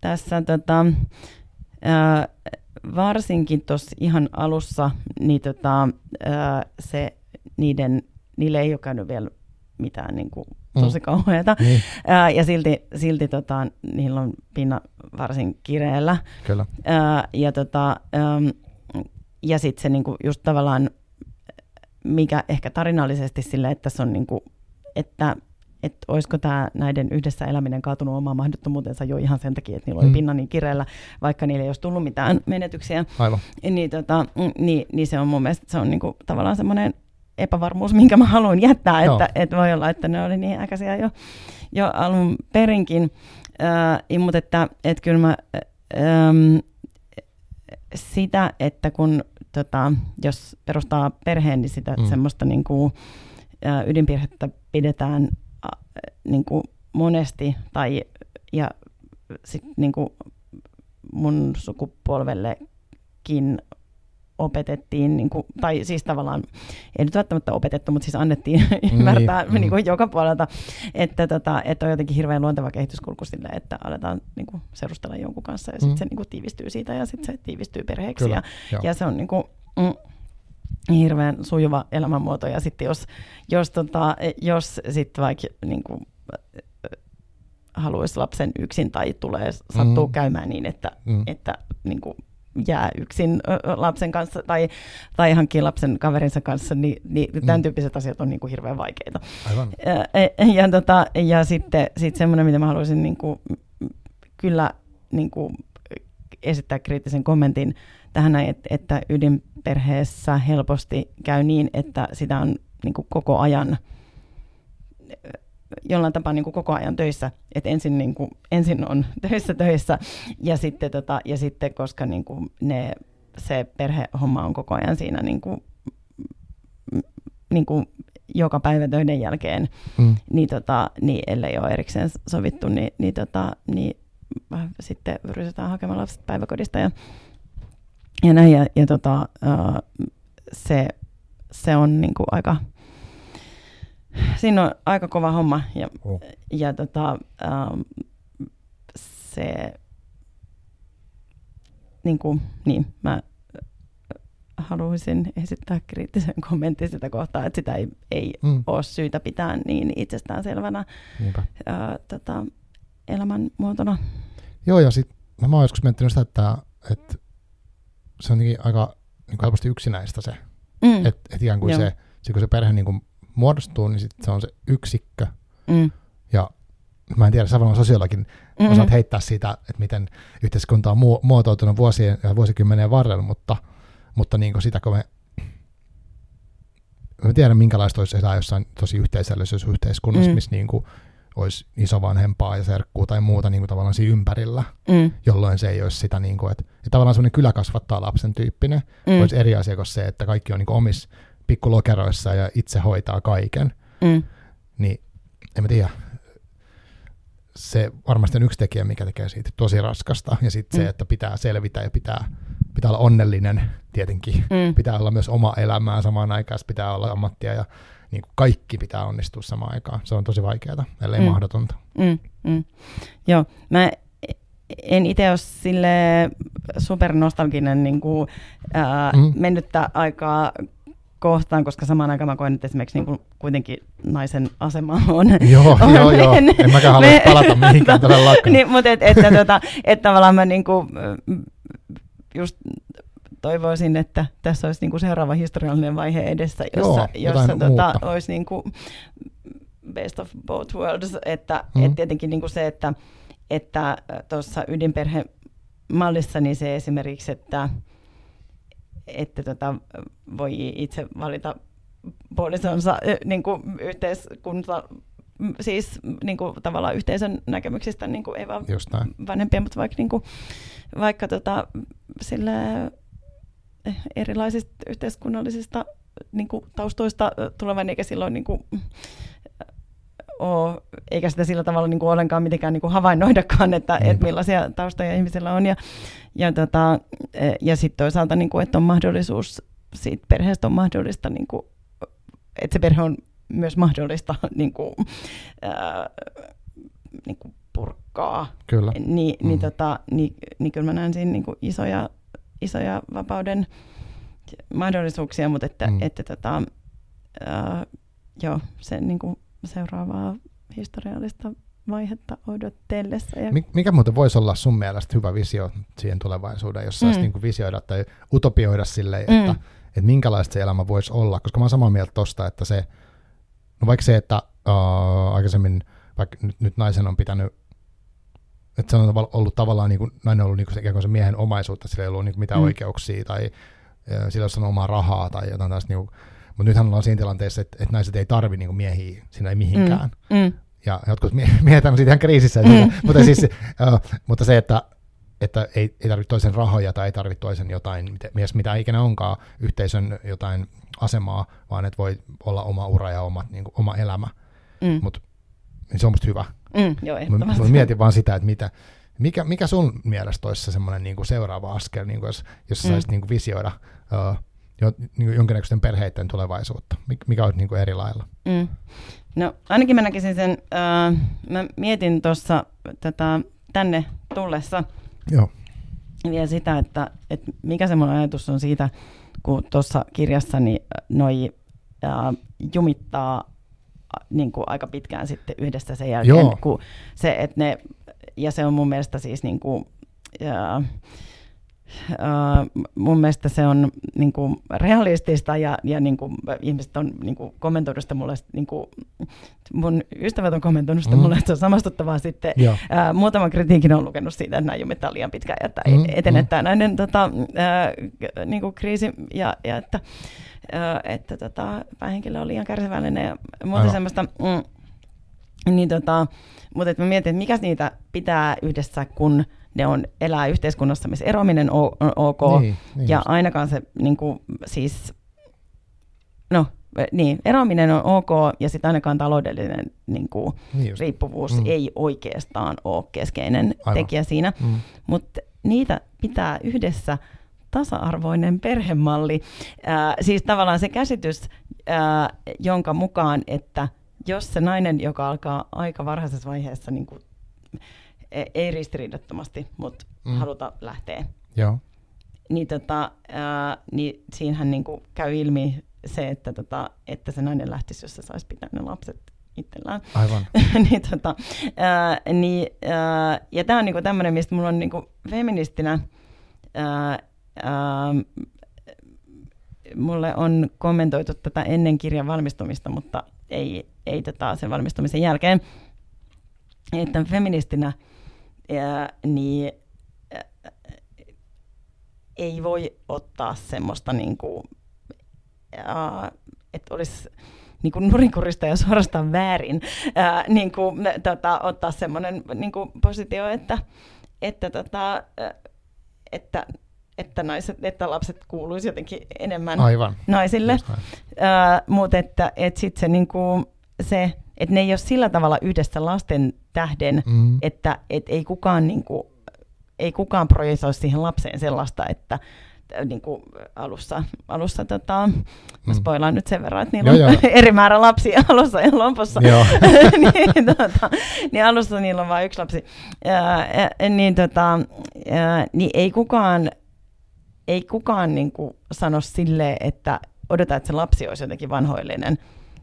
tässä tota, uh, varsinkin tuossa ihan alussa, niin tota, uh, se niiden, niille ei ole käynyt vielä mitään niin kuin, tosi mm. kauheata. Niin. Uh, ja silti, silti tota, niillä on pinna varsin kireellä. Kyllä. Uh, ja tota, ja sitten se niinku just tavallaan, mikä ehkä tarinallisesti sille, että tässä on niinku että että olisiko tämä näiden yhdessä eläminen kaatunut omaan mahdottomuutensa jo ihan sen takia, että niillä oli mm. pinna niin kireellä, vaikka niillä ei olisi tullut mitään menetyksiä. Aivan. Niin, tota, niin, niin se on mun mielestä se on niinku tavallaan semmoinen epävarmuus, minkä mä haluan jättää, että, että voi olla, että ne oli niin äkäisiä jo, jo alun perinkin. Äh, mutta että, että kyllä mä ähm, sitä, että kun tota, jos perustaa perheen, niin sitä mm. semmoista niin kuin, ydinperhettä pidetään niin kuin monesti, tai, ja sit, niin kuin mun sukupolvellekin opetettiin, niin kuin, tai siis tavallaan, ei nyt välttämättä opetettu, mutta siis annettiin niin, ymmärtää mm. niin kuin joka puolelta, että, tota, että on jotenkin hirveän luonteva kehityskulku sille, että aletaan niin kuin, seurustella jonkun kanssa ja sitten mm. se niin kuin, tiivistyy siitä ja sitten se tiivistyy perheeksi Kyllä, ja, ja se on niin kuin, mm, hirveän sujuva elämänmuoto. Ja sitten jos, jos, tota, jos sitten vaikka niin kuin, haluaisi lapsen yksin tai tulee, sattuu mm. käymään niin, että, mm. että niin kuin, jää yksin lapsen kanssa tai, tai hankkii lapsen kaverinsa kanssa, niin, niin mm. tämän tyyppiset asiat on niin kuin hirveän vaikeita. Aivan. Ja, e, ja, tota, ja sitten sit semmoinen, mitä mä haluaisin niin kuin, kyllä niin kuin, esittää kriittisen kommentin tähän, että, että ydinperheessä helposti käy niin, että sitä on niin kuin koko ajan jollain tapaa niin kuin koko ajan töissä, että ensin, niin kuin, ensin on töissä töissä ja sitten, tota, ja sitten koska niin kuin ne, se perhehomma on koko ajan siinä niin kuin, niin kuin joka päivä töiden jälkeen, mm. niin, tota, niin ellei ole erikseen sovittu, niin, niin, tota, niin sitten ryhdytään hakemaan lapset päiväkodista ja, ja näin. Ja, ja tota, se, se on niin kuin aika, siinä on aika kova homma ja, oh. ja tota, se, niin kuin, niin, mä haluaisin esittää kriittisen kommentin sitä kohtaa, että sitä ei, ei mm. ole syytä pitää niin itsestäänselvänä uh, tota, elämänmuotona. Joo, ja sitten mä oon joskus miettinyt sitä, että, että se on aika niin kuin helposti yksinäistä se, mm. että et ikään kuin se, se, kun se perhe niin kuin muodostuu, niin sit se on se yksikkö. Mm. Ja mä en tiedä, sä varmaan sosiologin mm-hmm. osaat heittää siitä, että miten yhteiskunta on muotoutunut vuosien ja vuosikymmenien varrella, mutta, mutta niin kuin sitä, kun me mä tiedän, minkälaista olisi elää jossain tosi yhteisöllisessä yhteiskunnassa, mm. missä niin kuin olisi isovanhempaa ja serkkuu tai muuta niin kuin tavallaan siinä ympärillä, mm. jolloin se ei olisi sitä, niin kuin, että, että tavallaan semmoinen kylä kasvattaa lapsen tyyppinen, mm. olisi eri asia kuin se, että kaikki on niin omissa pikkulokeroissa ja itse hoitaa kaiken. Mm. Niin en mä tiedä, se varmasti on yksi tekijä, mikä tekee siitä tosi raskasta. Ja sitten mm. se, että pitää selvitä ja pitää, pitää olla onnellinen tietenkin. Mm. Pitää olla myös oma elämää samaan aikaan, pitää olla ammattia ja niin kuin kaikki pitää onnistua samaan aikaan. Se on tosi vaikeaa, ellei mm. mahdotonta. Mm, mm. Joo, mä en itse ole sille supernostalginen niin kuin, ää, mm. mennyttä aikaa kohtaan, koska samaan aikaan mä koen, että esimerkiksi niin kuin kuitenkin naisen asema on... Joo, on joo, joo. En mäkään halua palata mihinkään todellakaan. niin, mutta et, että, tuota, että tavallaan mä niin kuin, just toivoisin, että tässä olisi niin kuin seuraava historiallinen vaihe edessä, jossa, Joo, jossa tota, olisi niin kuin best of both worlds, että mm. et tietenkin niin kuin se, että että tuossa ydinperhemallissa niin se esimerkiksi, että, että tota, voi itse valita puolisonsa niin kuin yhteiskunta, siis niin kuin, tavallaan yhteisön näkemyksistä, niin kuin, ei vaan vanhempia, mutta vaikka, niin kuin, vaikka tota, sille erilaisista yhteiskunnallisista niin kuin, taustoista tulevan, eikä silloin niin kuin, ole, eikä sitä sillä tavalla niin kuin ollenkaan mitenkään niin kuin havainnoidakaan, että, että millaisia taustoja ihmisillä on. Ja, ja, tota, e, ja sitten toisaalta, niin kuin, että on mahdollisuus, siitä perheestä on mahdollista, niin kuin, että se perhe on myös mahdollista niin kuin, ää, niin kuin purkaa. Kyllä. Ni, niin, mm. niin, tota, niin, niin kyllä mä näen siinä niin kuin isoja, isoja vapauden mahdollisuuksia, mutta että, mm. että tota, ää, joo, se niin kuin seuraavaa historiallista vaihetta odotellessa. Ja... Mikä muuten voisi olla sun mielestä hyvä visio siihen tulevaisuuteen, jos saisi mm. niin visioida tai utopioida silleen, mm. että, että minkälaista se elämä voisi olla, koska mä oon samaa mieltä tosta, että se, no vaikka se, että uh, aikaisemmin vaikka nyt, nyt naisen on pitänyt että se on ollut tavallaan, niin kuin, nainen on ollut niin kuin se, se miehen omaisuutta, sillä ei ollut niin kuin mitään mm. oikeuksia tai sillä ei ole omaa rahaa tai jotain tästä niin kuin, mutta nythän ollaan siinä tilanteessa, että, että naiset ei tarvi niin miehiä sinne ei mihinkään. Mm. Mm. Ja jotkut miehet on siitä ihan kriisissä. Mm. mutta, siis, uh, mutta se, että, että ei, ei tarvitse toisen rahoja tai ei tarvitse toisen jotain, mies mitä ikinä onkaan, yhteisön jotain asemaa, vaan että voi olla oma ura ja oma, niin kuin, oma elämä. Mm. Mutta niin se on musta hyvä. Mm, joo, mä, mä mietin vaan sitä, että mitä, mikä, mikä sun mielestä olisi semmoinen niin seuraava askel, niin kuin jos, jos sä mm. saisit niin kuin visioida uh, jo, niin jonkinnäköisten perheiden tulevaisuutta? Mikä on niin eri lailla? Mm. No ainakin mä näkisin sen, äh, mä mietin tuossa tätä tänne tullessa Joo. vielä sitä, että, että mikä se mun ajatus on siitä, kun tuossa kirjassani noi äh, jumittaa niin kuin aika pitkään sitten yhdessä sen jälkeen, Joo. kun se, että ne, ja se on mun mielestä siis niin kuin, äh, Uh, mun mielestä se on niin kuin, realistista ja, ja niin kuin, ihmiset on niin kuin, kommentoinut sitä mulle, niin kuin, mun ystävät on kommentoinut sitä mm. mulle, että se on samastuttavaa sitten. Uh, muutama kritiikin on lukenut siitä, että nämä jumittaa liian pitkään ja että mm. etene mm. näiden tota, uh, niin kuin kriisi ja, ja että, uh, että tota, päähenkilö on liian kärsivällinen ja muuta semmoista. Mm, niin tota, mutta että mä mietin, että mikä niitä pitää yhdessä, kun ne on elää yhteiskunnassa, missä eroaminen on, on ok, niin, niin ja just. ainakaan se niin kuin, siis, no niin, eroaminen on ok, ja sitten ainakaan taloudellinen niin kuin, niin riippuvuus mm. ei oikeastaan ole keskeinen Aivan. tekijä siinä, mm. mutta niitä pitää yhdessä tasa-arvoinen perhemalli, äh, siis tavallaan se käsitys, äh, jonka mukaan, että jos se nainen, joka alkaa aika varhaisessa vaiheessa niin kuin, E, ei ristiriidattomasti, mutta mm. haluta lähteä. Joo. Niin, tota, ää, niin siinähän niin kuin käy ilmi se, että, tota, että se nainen lähtisi, jos se saisi pitää ne lapset itsellään. Aivan. niin, tota, ää, niin, ää, ja tämä on niinku tämmöinen, mistä mulla on niinku feministinä, ää, ää, mulle on kommentoitu tätä ennen kirjan valmistumista, mutta ei, ei tota sen valmistumisen jälkeen, että feministinä – ja, niin ei voi ottaa semmoista, niin kuin, ja, että olisi niin kuin nurinkurista ja suorastaan väärin ää, niin kuin, tota, ottaa semmoinen niin kuin positio, että, että, tota, että, että, naiset, että lapset kuuluisi jotenkin enemmän Aivan. naisille. Mutta että, että sitten se, niin kuin, se että ne ei ole sillä tavalla yhdessä lasten tähden, mm. että et ei kukaan niin kuin, ei kukaan projisoi siihen lapseen sellaista, että niin kuin alussa, alussa tota, mä mm. spoilaan nyt sen verran, että niillä joo, on joo. eri määrä lapsia alussa ja lopussa. niin, tota, niin alussa niillä on vain yksi lapsi. Ja, ja, niin, tota, ja, niin ei kukaan, ei kukaan niin kuin sano sille, että odota, että se lapsi olisi jotenkin vanhoillinen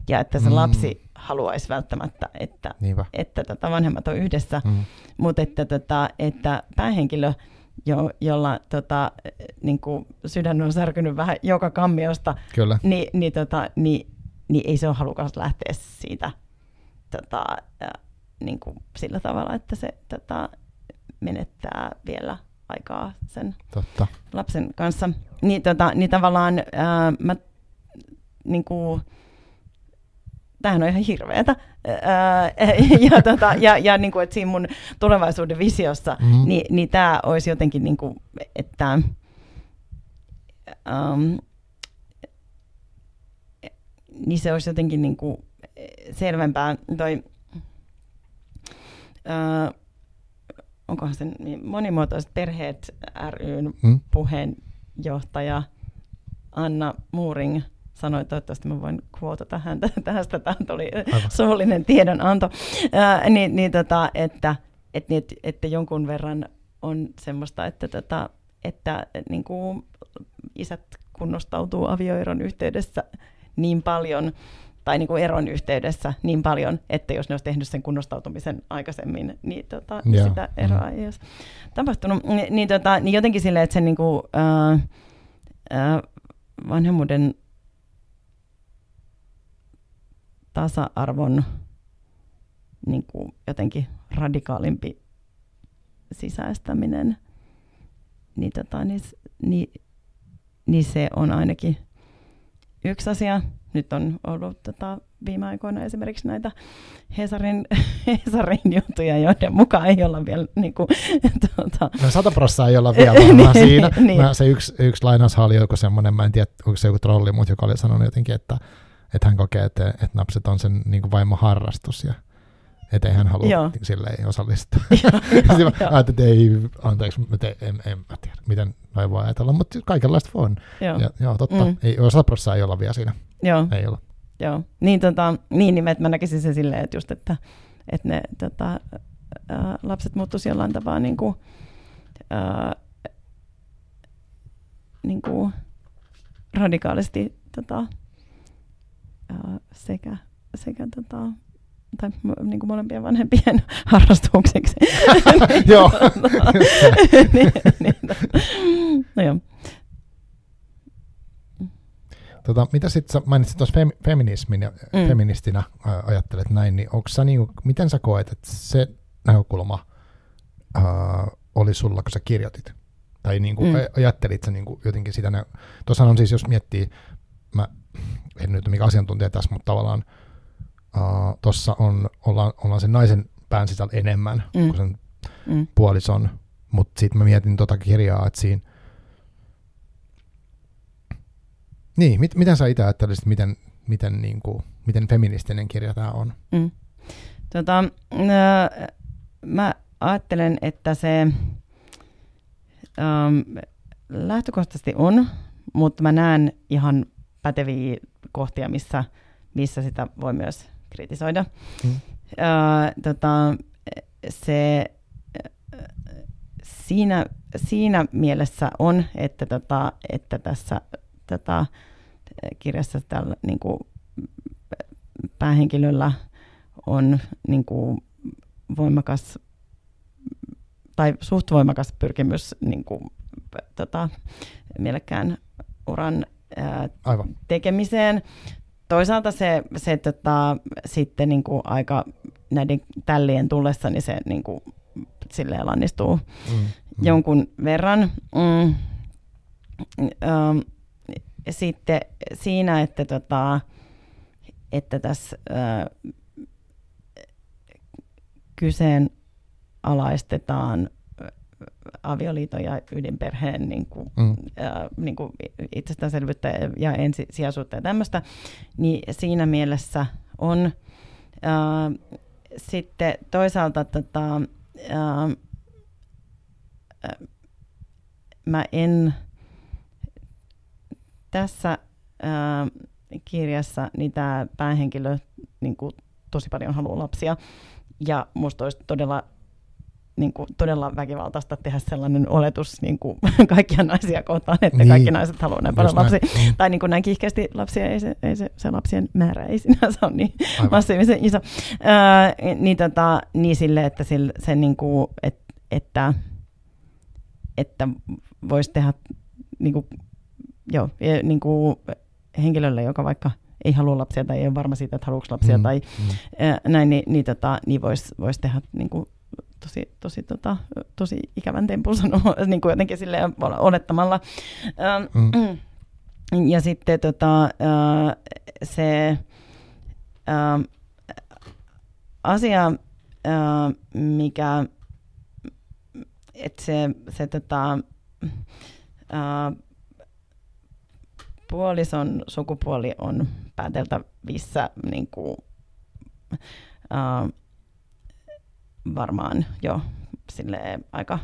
ja että se mm. lapsi haluaisi välttämättä, että, että tota vanhemmat on yhdessä, mm. mutta että, tota, että päähenkilö, jo, jolla tota, niin kuin sydän on särkynyt vähän joka kammiosta, Kyllä. Niin, niin, tota, niin, niin ei se ole halukas lähteä siitä tota, niin kuin sillä tavalla, että se tota, menettää vielä aikaa sen Totta. lapsen kanssa. Niin, tota, niin tavallaan ää, mä niin kuin, tämähän on ihan hirveetä. Ja, tota, ja, ja niin kuin, että siinä mun tulevaisuuden visiossa, mm-hmm. niin, niin tämä olisi jotenkin, niin kuin, että um, niin se olisi jotenkin niin kuin selvempää. Toi, ää, onkohan se monimuotoiset perheet ryn mm. puheenjohtaja Anna Muuring – sanoi, toivottavasti mä voin kuotata häntä tästä, tämä tuli Aivan. suullinen tiedonanto, ää, niin, niin tota, että, että, että, että jonkun verran on semmoista, että, tota, että niin kuin isät kunnostautuu avioeron yhteydessä niin paljon, tai niin kuin eron yhteydessä niin paljon, että jos ne olisi tehnyt sen kunnostautumisen aikaisemmin, niin, tota, yeah. sitä eroa mm. ei olisi tapahtunut. Ni, niin, tota, niin jotenkin silleen, että sen niin kuin, äh, äh, vanhemmuuden tasa-arvon niin kuin jotenkin radikaalimpi sisäistäminen, niin, tota, niin, niin, niin se on ainakin yksi asia. Nyt on ollut tota, viime aikoina esimerkiksi näitä Hesarin, Hesarin juttuja, joiden mukaan ei olla vielä... Niin kuin, tuota... No sata prossaa ei olla vielä niin, siinä. niin. Mä, se yksi, yksi lainaushan oli joku semmoinen, mä en tiedä, onko se joku trolli, mutta joka oli sanonut jotenkin, että että hän kokee, että, että napset on sen niin kuin vaimo harrastus ja että ei hän halua joo. silleen osallistua. Ajattelin, että ei, anteeksi, te, en, en mä tiedä, miten noin voi ajatella, mutta kaikenlaista on. Joo. Ja, joo, totta. Mm. Ei, osa prosessaa ei olla vielä siinä. Joo. Ei olla. Joo. Niin, tota, niin, niin mä näkisin sen silleen, että just, että, että ne tota, ä, lapset muuttuisi jollain tavalla niin kuin, ä, niin kuin radikaalisti tota, sekä, sekä tota, tai niin kuin molempien vanhempien harrastukseksi. joo. niin, niin, no joo. Tota, mitä sitten sä mainitsit tuossa fem, feminismin ja mm. feministinä ää, ajattelet näin, niin onko sä niinku, miten sä koet, että se näkökulma ää, oli sulla, kun sä kirjoitit? Tai niinku, mm. ajattelit sä niinku jotenkin sitä, tuossa on siis, jos miettii, mä en nyt mikä asiantuntija tässä, mutta tavallaan uh, tuossa on, ollaan, ollaan sen naisen pään sisällä enemmän mm. kuin sen mm. puolison, mutta sitten mä mietin tota kirjaa, että siinä niin, mit, miten sä itse ajattelisit, miten, miten, niin kuin, miten feministinen kirja tämä on? Mm. Tota, äh, mä ajattelen, että se ähm, lähtökohtaisesti on, mutta mä näen ihan päteviä kohtia, missä, missä sitä voi myös kritisoida. Mm. Öö, tota, se siinä, siinä mielessä on, että, tota, että tässä tota, kirjassa tällä niin kuin, päähenkilöllä on niin kuin, voimakas tai suht voimakas pyrkimys niin kuin, tota, mielekkään uran Aivan. tekemiseen. Toisaalta se, se tota, sitten niin kuin aika näiden tällien tullessa, niin se niin kuin, silleen lannistuu mm, mm. jonkun verran. Mm. Ähm, sitten siinä, että, tota, että tässä äh, kyseenalaistetaan avioliiton ja ydinperheen niin kuin, mm. äh, niin kuin itsestäänselvyyttä ja ensisijaisuutta ja tämmöistä, niin siinä mielessä on. Äh, sitten toisaalta tota, äh, mä en tässä äh, kirjassa, niin tämä päähenkilö niin kuin, tosi paljon haluaa lapsia. Ja musta olisi todella niin kuin todella väkivaltaista tehdä sellainen oletus niin kuin kaikkia naisia kohtaan, että niin. kaikki naiset haluaa näin paljon lapsia. Mm. Tai niin kuin näin kiihkeästi lapsia, ei se, ei se, se lapsien määrä ei sinänsä ole niin Aivan. massiivisen iso. Öö, niin, tota, niin sille, että sille, se niin kuin, et, että että voisi tehdä niin kuin, joo, niin kuin henkilölle, joka vaikka ei halua lapsia tai ei ole varma siitä, että haluaisi lapsia mm, tai mm. Ää, näin, niin, niin, tota, niin voisi vois tehdä niin kuin, tosi, tosi, tota, tosi ikävän tempun sanoa niin kuin jotenkin silleen olettamalla. mm. Ja sitten tota, se asia, mikä, että se, se tota, puolison sukupuoli on pääteltävissä niin kuin, varmaan jo sille aika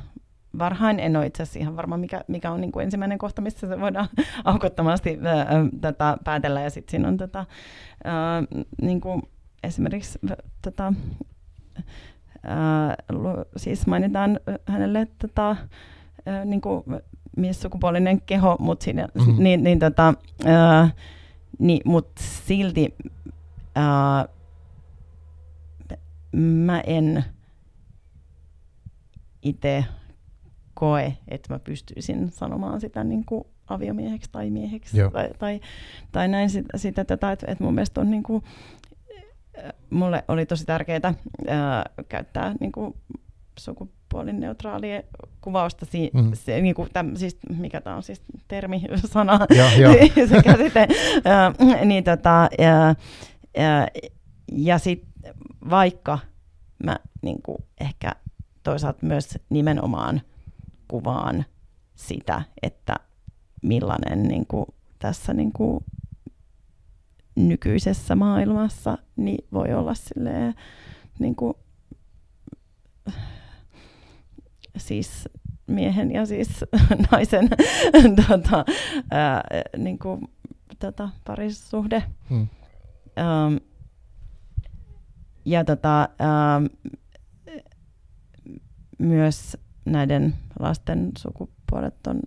varhain. En ole itse asiassa ihan varma, mikä, mikä on niin kuin ensimmäinen kohta, missä se voidaan aukottomasti ää, tätä päätellä. Ja sitten siinä on tätä, ää, niin kuin esimerkiksi tätä, ää, siis mainitaan hänelle tätä, ää, niin kuin miessukupuolinen keho, mutta siinä, mm-hmm. niin, niin, tota, ää, niin, mut silti ää, mä en itse koe, että mä pystyisin sanomaan sitä niin kuin aviomieheksi tai mieheksi tai, tai, tai näin sitä, sitä tätä, että, että mun mielestä on niin kuin, mulle oli tosi tärkeää ää, käyttää niin kuin sukupuolineutraalia kuvausta, si, mm. se, niin kuin täm, siis, mikä tämä on siis termi, sana, se käsite, ää, niin tota, ja, ja, ja sitten vaikka mä niin kuin ehkä toisaalta myös nimenomaan kuvaan sitä, että millainen niin kuin tässä niin kuin nykyisessä maailmassa niin voi olla silleen, niin kuin, siis miehen ja siis naisen tota, ää, niin kuin, tota, parisuhde. Hmm. Ähm, ja tota, ähm, myös näiden lasten sukupuolet on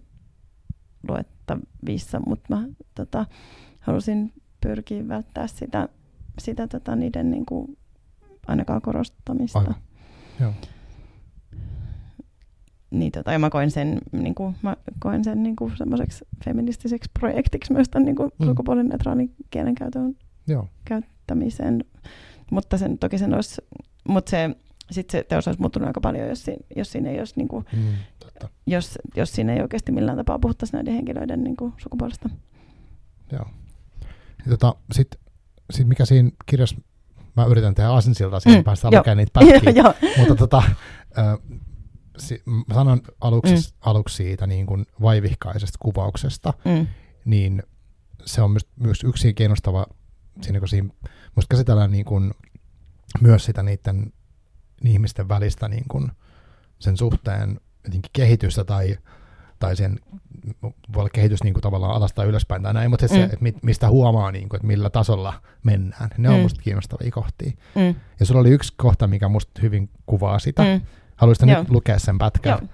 luettavissa, mutta mä tota, halusin pyrkiä välttää sitä, sitä tota, niiden niin kuin, ainakaan korostamista. Aivan. Joo. Niin, tota, ja mä koin sen, niin kuin, mä koin sen niin kuin semmoiseksi feministiseksi projektiksi myös tämän niin kuin, mm. sukupuolineutraalin kielenkäytön Joo. käyttämisen. Mutta sen, toki sen olisi, mutta se sitten se teos olisi muuttunut aika paljon, jos, siinä, jos siinä ei olisi, niin kuin, mm, totta. Jos, jos siinä ei oikeasti millään tapaa puhuttaisi näiden henkilöiden niin kuin, sukupuolesta. Joo. Tota, Sitten sit mikä siinä kirjassa, mä yritän tehdä asensilta siihen, mm, päästä lukemaan niitä pätkiä, mutta tota, äh, si, mä sanon aluksi, mm. aluksi siitä niin kuin vaivihkaisesta kuvauksesta, mm. niin se on myös, myös yksi kiinnostava, siinä kun siinä, musta käsitellään niin kuin, myös sitä niiden ihmisten välistä niin kuin sen suhteen jotenkin kehitystä tai, tai sen voi olla kehitys niin kuin tavallaan alasta ylöspäin tai näin, mutta se, mm. että mistä huomaa, niin kuin, että millä tasolla mennään. Ne mm. on musta kiinnostavia kohtia. Mm. Ja sulla oli yksi kohta, mikä musta hyvin kuvaa sitä. Mm. Haluaisitko nyt lukea sen pätkän? Joo.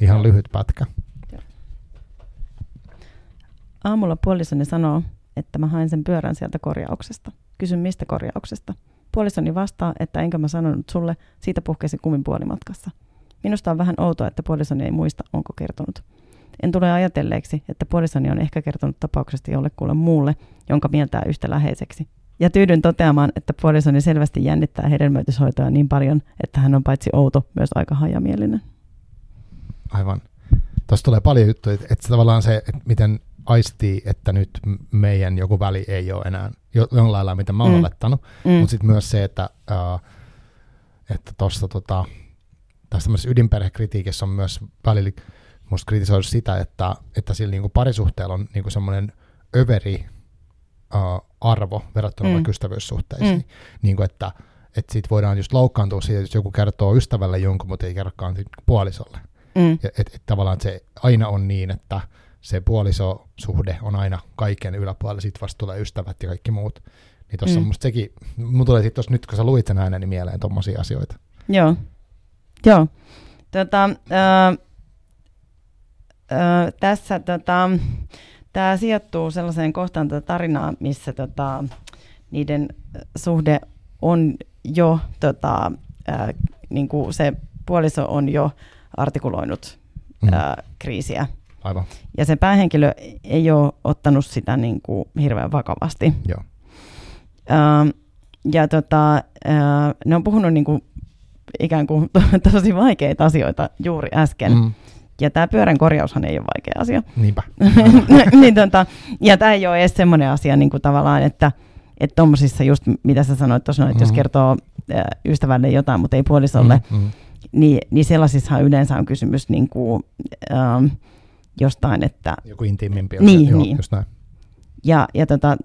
Ihan Joo. lyhyt pätkä. Joo. Aamulla puolisoni sanoo, että mä haen sen pyörän sieltä korjauksesta. Kysyn mistä korjauksesta. Puolisoni vastaa, että enkä mä sanonut sulle, siitä puhkesi kumin puolimatkassa. Minusta on vähän outoa, että puolisoni ei muista, onko kertonut. En tule ajatelleeksi, että puolisoni on ehkä kertonut tapauksesta jollekulle muulle, jonka mieltää yhtä läheiseksi. Ja tyydyn toteamaan, että puolisoni selvästi jännittää hedelmöityshoitoa niin paljon, että hän on paitsi outo, myös aika hajamielinen. Aivan. Tuossa tulee paljon juttuja, että tavallaan se, että miten aistii, että nyt meidän joku väli ei ole enää jollain lailla, mitä mä oon mm. olettanut, mm. mutta sitten myös se, että, uh, että tuossa tota, tässä ydinperhekritiikissä on myös välillä musta kritisoidu sitä, että, että sillä niinku parisuhteella on niinku semmoinen överi uh, arvo verrattuna mm. vaikka ystävyyssuhteisiin. Mm. Niinku, että että siitä voidaan just loukkaantua siitä, jos joku kertoo ystävälle jonkun, mutta ei kerrokaan puolisolle. Mm. Et, et, tavallaan se aina on niin, että se puolisosuhde on aina kaiken yläpuolella, sitten vasta tulee ystävät ja kaikki muut. Niin tuossa mm. musta sekin, mun tulee sitten nyt, kun sä luit sen ääneni niin mieleen tommosia asioita. Joo, joo. Tota, äh, äh, tässä tota, tämä sijoittuu sellaiseen kohtaan tätä tarinaa, missä tota, niiden suhde on jo, tota, äh, niin kuin se puoliso on jo artikuloinut mm. ää, kriisiä. Aivan. Ja se päähenkilö ei ole ottanut sitä niin kuin hirveän vakavasti. Joo. Ää, ja tota, ää, ne on puhunut niin kuin ikään kuin tosi vaikeita asioita juuri äsken. Mm. Ja tämä pyörän korjaushan ei ole vaikea asia. Niinpä. niin, tota, ja tämä ei ole edes semmoinen asia niin kuin tavallaan, että että tuommoisissa just, mitä sä sanoit tuossa, että mm-hmm. jos kertoo äh, ystävälle jotain, mutta ei puolisolle, mm-hmm. niin, niin sellaisissahan yleensä on kysymys niin kuin, ähm, jostain, että... Joku intiimimpi asia. Niin, joo, niin. Just näin. Ja, ja tota,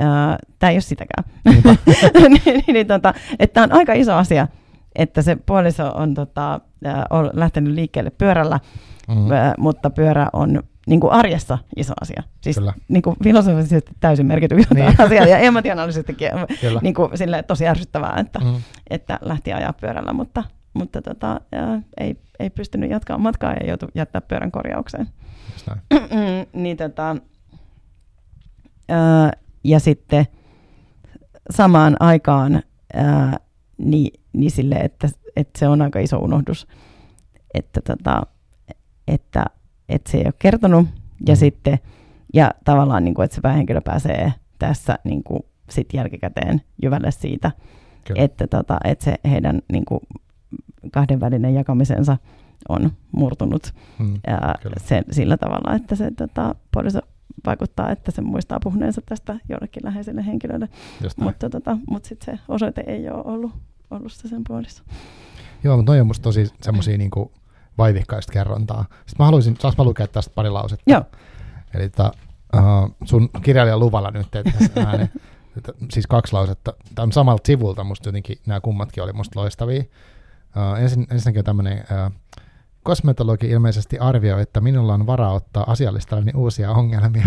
äh, tämä ei ole sitäkään. niin, niin, tota, että tämä on aika iso asia, että se puoliso on, tota, äh, on lähtenyt liikkeelle pyörällä, mm-hmm. äh, mutta pyörä on niin kuin arjessa iso asia. Siis niin kuin filosofisesti täysin merkityksetön niin. asia ja emotionaalisestikin niin kuin, sille tosi ärsyttävää, että, mm. että lähti ajaa pyörällä, mutta, mutta tota, ja, ei, ei pystynyt jatkaa matkaa ja joutui jättää pyörän korjaukseen. niin, tota, ää, ja sitten samaan aikaan ää, niin, niin sille, että, että se on aika iso unohdus, että, tota, että että se ei ole kertonut, ja mm. sitten, ja tavallaan, niin kuin, että se päähenkilö pääsee tässä niin kuin, sit jälkikäteen jyvälle siitä, Kyllä. että, tota, että se heidän niin kuin, kahdenvälinen jakamisensa on murtunut mm, ja sen, sillä tavalla, että se tota, puoliso vaikuttaa, että se muistaa puhuneensa tästä jollekin läheiselle henkilölle. Mutta, tota, mutta sitten se osoite ei ole ollut, ollut se sen puolissa. Joo, mutta toi on musta tosi semmoisia niinku, vaivihkaista kerrontaa. Sitten mä haluaisin, saas mä lukea tästä pari lausetta? Joo. Eli ta, uh, sun kirjailijan luvalla nyt, ääne, että, siis kaksi lausetta. Tämä on samalta sivulta, musta jotenkin nämä kummatkin oli musta loistavia. Uh, ensin, ensinnäkin on tämmöinen uh, kosmetologi ilmeisesti arvioi, että minulla on varaa ottaa asiallistani uusia ongelmia.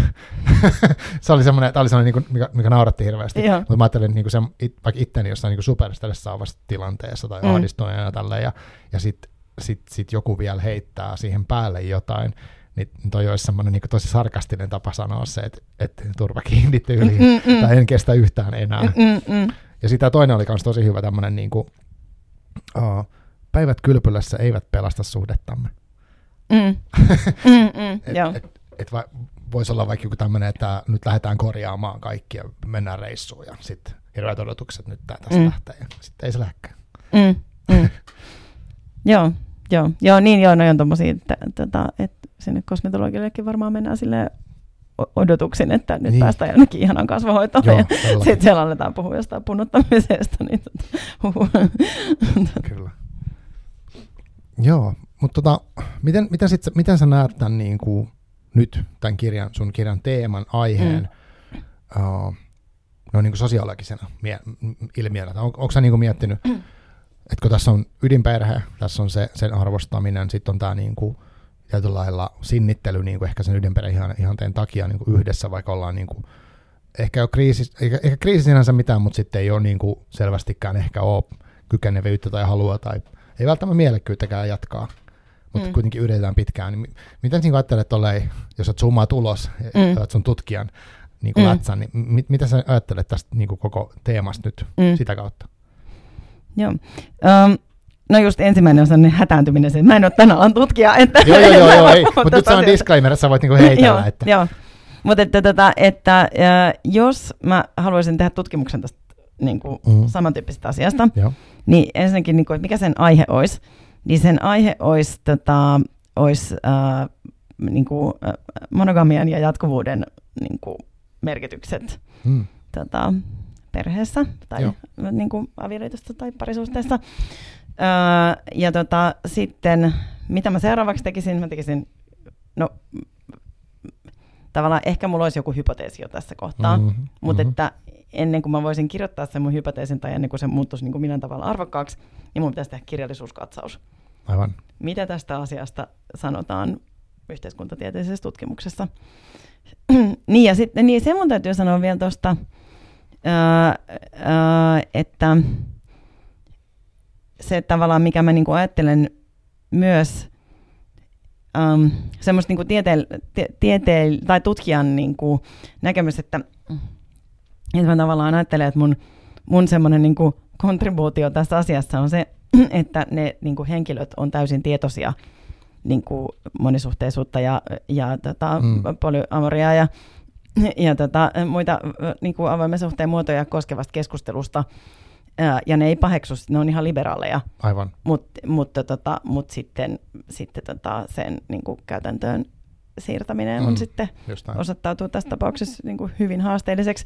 se oli semmoinen, tämä oli semmoinen, niin kuin, mikä, mikä nauratti hirveästi. Joo. Mutta mä ajattelin niin kuin se, it, vaikka itteni jossain niin superstressaavassa tilanteessa tai mm. ahdistuneena ja tälleen, ja, ja sitten sitten sit joku vielä heittää siihen päälle jotain, niin toi olisi semmoinen niin tosi sarkastinen tapa sanoa se, että, että turva kiinni tyyliin, mm, mm, tai en kestä yhtään enää. Mm, mm, ja sitä toinen oli myös tosi hyvä tämmöinen, niin kuin, uh, päivät kylpylässä eivät pelasta suhdettamme. Mm. mm, mm, et, et, et va, voisi olla vaikka joku tämmöinen, että nyt lähdetään korjaamaan kaikki ja mennään reissuun ja sitten hirveät odotukset nyt tästä mm. lähtee ja sitten ei se lähdekään. Mm, mm. Joo, Joo, joo niin joo, ne on tommosia, että, tota, että sinne kosmetologillekin varmaan mennään sille odotuksin, että nyt niin. päästään jonnekin ihanan kasvohoitoon Joo, ja sitten siellä aletaan puhua jostain punuttamisesta. Niin tota, Kyllä. Joo, mutta tota, miten, miten, sit, miten sä näet tämän niin kuin, nyt tämän kirjan, sun kirjan teeman, aiheen, mm. uh, no niin kuin sosiologisena mie- ilmiönä? On, onko sä niin kuin miettinyt, mm että kun tässä on ydinperhe, tässä on se, sen arvostaminen, sitten on tämä niin kuin, tietyllä lailla sinnittely niin kuin ehkä sen ydinperheen ihanteen takia niin kuin yhdessä, vaikka ollaan niin kuin, ehkä, ole kriisi, eikä, ehkä kriisi sinänsä mitään, mutta sitten ei ole niin kuin selvästikään ehkä ole kykenevyyttä tai halua tai ei välttämättä mielekkyyttäkään jatkaa, mutta mm. kuitenkin yritetään pitkään. Niin miten niin ajattelet, olei, jos olet summaa tulos, mm. olet sun tutkijan niin kuin mm. lätsän, niin mit, mitä sä ajattelet tästä niin kuin koko teemasta nyt mm. sitä kautta? Joo. Um, No just ensimmäinen on sellainen hätääntyminen, että mä en ole tämän alan tutkija. Että joo, joo, joo, joo ei. mutta nyt se on disclaimer, sä voit niinku heitellä. joo, että. joo. Mutta että, tota, että, että jos mä haluaisin tehdä tutkimuksen tästä niin kuin mm. samantyyppisestä asiasta, joo. niin ensinnäkin, niin kuin, että mikä sen aihe olisi, niin sen aihe olisi, tota, olisi äh, niin kuin, äh, monogamian ja jatkuvuuden niin kuin, merkitykset. Mm. Tota, perheessä tai niin kuin avioliitossa tai parisuhteessa. Öö, ja tota, sitten, mitä mä seuraavaksi tekisin? Mä tekisin, no tavallaan ehkä mulla olisi joku hypoteesi jo tässä kohtaa, mm-hmm, mutta mm-hmm. että ennen kuin mä voisin kirjoittaa sen mun hypoteesin tai ennen kuin se muuttuisi niin kuin millään tavalla arvokkaaksi, niin mun pitäisi tehdä kirjallisuuskatsaus. Aivan. Mitä tästä asiasta sanotaan yhteiskuntatieteellisessä tutkimuksessa? niin ja sitten, niin se mun täytyy sanoa vielä tuosta, että se tavallaan, mikä mä niinku ajattelen myös um, semmoista niinku tiete- tiete- tai tutkijan niinku näkemys, että, että mä tavallaan ajattelen, että mun, mun semmoinen niinku kontribuutio tässä asiassa on se, että ne niinku henkilöt on täysin tietoisia niin kuin monisuhteisuutta ja, ja tota, mm. polyamoria ja, ja tota, muita niin kuin avoimen suhteen muotoja koskevasta keskustelusta. Ja ne ei paheksu, ne on ihan liberaaleja. Aivan. Mutta mut, tota, mut sitten, sitten tota sen niin kuin käytäntöön siirtäminen mm. on sitten osoittautuu tässä tapauksessa niin kuin hyvin haasteelliseksi.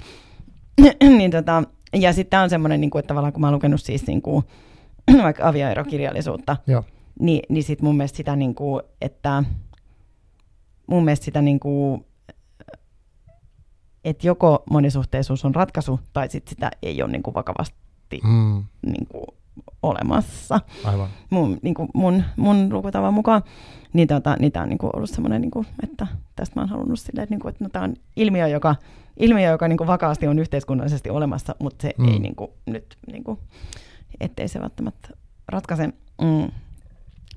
niin tota, ja sitten on semmoinen, niin kuin, että tavallaan kun mä oon lukenut siis niin kuin, vaikka avioerokirjallisuutta, Joo. niin, niin sitten mun mielestä sitä, niin kuin, että mun mielestä sitä niin kuin, että joko monisuhteisuus on ratkaisu, tai sitten sitä ei ole niin kuin vakavasti mm. niin kuin, olemassa. Aivan. Mun, niin kuin mun, mun lukutavan mukaan. Niin, tota, niin tämä on niin kuin ollut semmoinen, niin kuin, että tästä mä oon halunnut silleen, että, niin kuin, että no, tämä on ilmiö, joka, ilmiö, joka niin kuin vakaasti on yhteiskunnallisesti olemassa, mutta se mm. ei niin kuin, nyt, niin kuin, ettei se välttämättä ratkaise. Mm.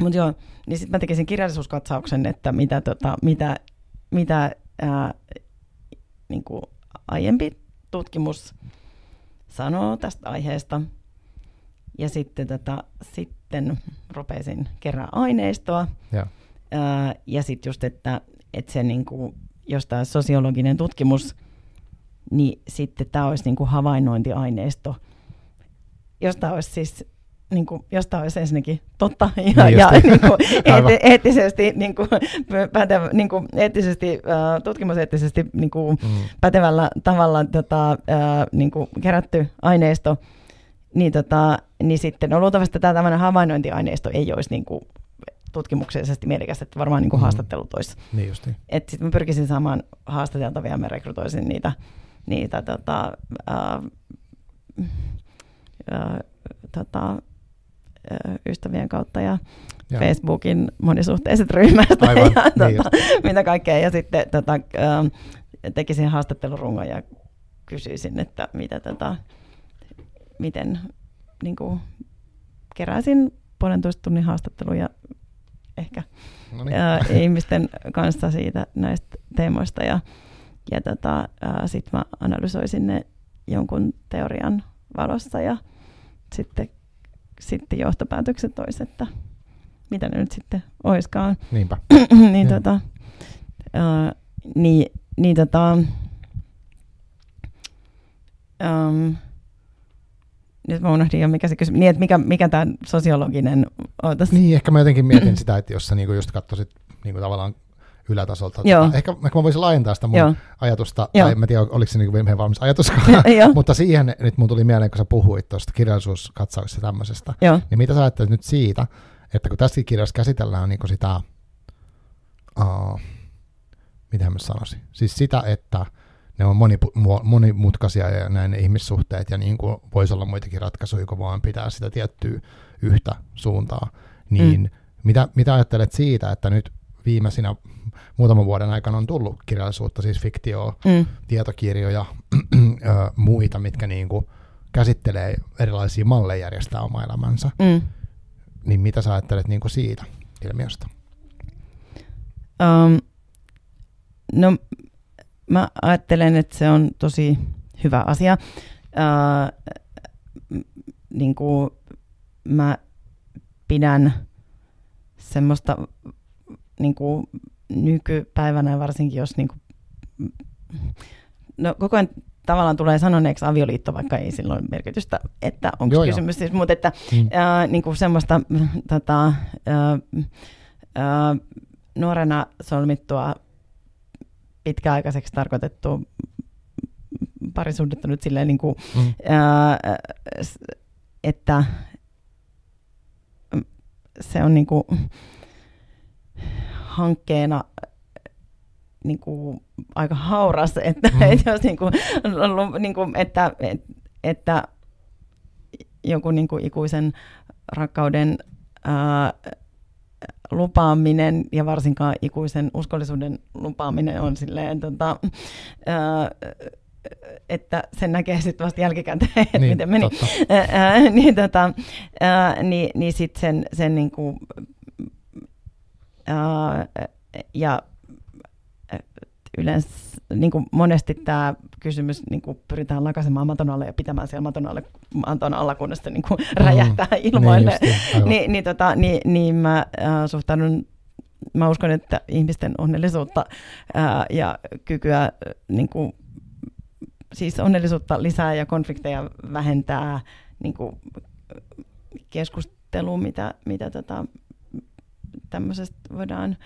Mutta joo, niin sitten mä tekisin kirjallisuuskatsauksen, että mitä, tota, mitä, mitä ää, niin kuin aiempi tutkimus sanoo tästä aiheesta – ja sitten, tota, sitten rupesin kerää aineistoa. Ja, ää, ja sitten just, että, että se niin kuin, jos tämä sosiologinen tutkimus, niin sitten tämä olisi niin kuin havainnointiaineisto, josta olisi siis niin kuin, josta olisi ensinnäkin totta ja, niin ja niin kuin, eet, eettisesti, niin kuin, pätev, niin kuin, eettisesti uh, tutkimuseettisesti niin kuin, mm. pätevällä tavalla tota, uh, niin kuin, kerätty aineisto, niin, tota, niin sitten no luultavasti tämä tämmöinen havainnointiaineisto ei olisi niin kuin tutkimuksellisesti mielekästä, että varmaan niin kuin mm. haastattelut olisi. Niin. Että sitten mä pyrkisin saamaan haastateltavia, mä rekrytoisin niitä, niitä tota, ää, ää, tota, ystävien kautta ja, ja. Facebookin monisuhteiset ryhmästä Aivan, ja niin tota, mitä kaikkea. Ja sitten tota, ää, tekisin haastattelurungon ja kysyisin, että mitä tota, miten niin kuin, keräsin puolentoista tunnin haastatteluja ehkä no niin. ää, ihmisten kanssa siitä näistä teemoista ja, ja tota, sitten mä analysoisin ne jonkun teorian valossa ja sitten, sitten johtopäätökset olisi, että mitä ne nyt sitten oiskaan. Niinpä. niin, tota, ää, niin, niin tota, um, nyt mä unohdin jo, mikä se kysymys, niin että mikä, mikä tämä sosiologinen ootas. Niin, ehkä mä jotenkin mietin sitä, että jos sä niinku just katsoisit niinku tavallaan ylätasolta. Joo. Ehkä, ehkä mä voisin laajentaa sitä mun Joo. ajatusta, Joo. tai en tiedä, oliko se niinku meidän valmis ajatuskaan, mutta siihen nyt mun tuli mieleen, kun sä puhuit tuosta kirjallisuuskatsauksesta tämmöisestä, Joo. niin mitä sä ajattelet nyt siitä, että kun tässä kirjassa käsitellään niinku sitä, uh, mitä mä sanoisin, siis sitä, että ne on monimutkaisia ja näin ne ihmissuhteet ja niin kuin voisi olla muitakin ratkaisuja, kun vaan pitää sitä tiettyä yhtä suuntaa. Niin mm. mitä, mitä ajattelet siitä, että nyt viimeisinä muutaman vuoden aikana on tullut kirjallisuutta, siis fiktioa, mm. tietokirjoja, muita, mitkä niin kuin käsittelee erilaisia malleja järjestää oma elämänsä. Mm. Niin mitä sä ajattelet niin kuin siitä ilmiöstä? Um, no mä ajattelen, että se on tosi hyvä asia. Ää, niin kuin mä pidän semmoista niin kuin nykypäivänä varsinkin, jos niin kuin, no koko ajan tavallaan tulee sanoneeksi avioliitto, vaikka ei silloin merkitystä, että onko Joo, kysymys siis, mutta että mm. ää, niin kuin semmoista tota, ää, ää, nuorena solmittua pitkäaikaiseksi tarkoitettu parisuhdetta nyt silleen, niin kuin, mm. ää, että se on niin kuin, hankkeena niin kuin, aika hauras, että, mm. että, jos, niin kuin, niin kuin, että, että joku niin kuin, ikuisen rakkauden ää, lupaaminen ja varsinkaan ikuisen uskollisuuden lupaaminen on silleen, tota, ää, että sen näkee sitten vasta jälkikäteen, että niin, miten meni. Ää, niin, tota, ää, niin, niin sitten sen, sen niinku, ja yleensä niin kuin monesti tämä kysymys niin kuin pyritään lakaisemaan maton alle ja pitämään siellä maton, alle, maton alla, kunnes se niin kuin mm. räjähtää ilmoille. Niin, niin, niin, tota, niin, niin mä äh, suhtaudun mä uskon, että ihmisten onnellisuutta ää, ja kykyä niin kuin, siis onnellisuutta lisää ja konflikteja vähentää niin kuin, keskustelu, mitä, mitä tota, tämmöisestä voidaan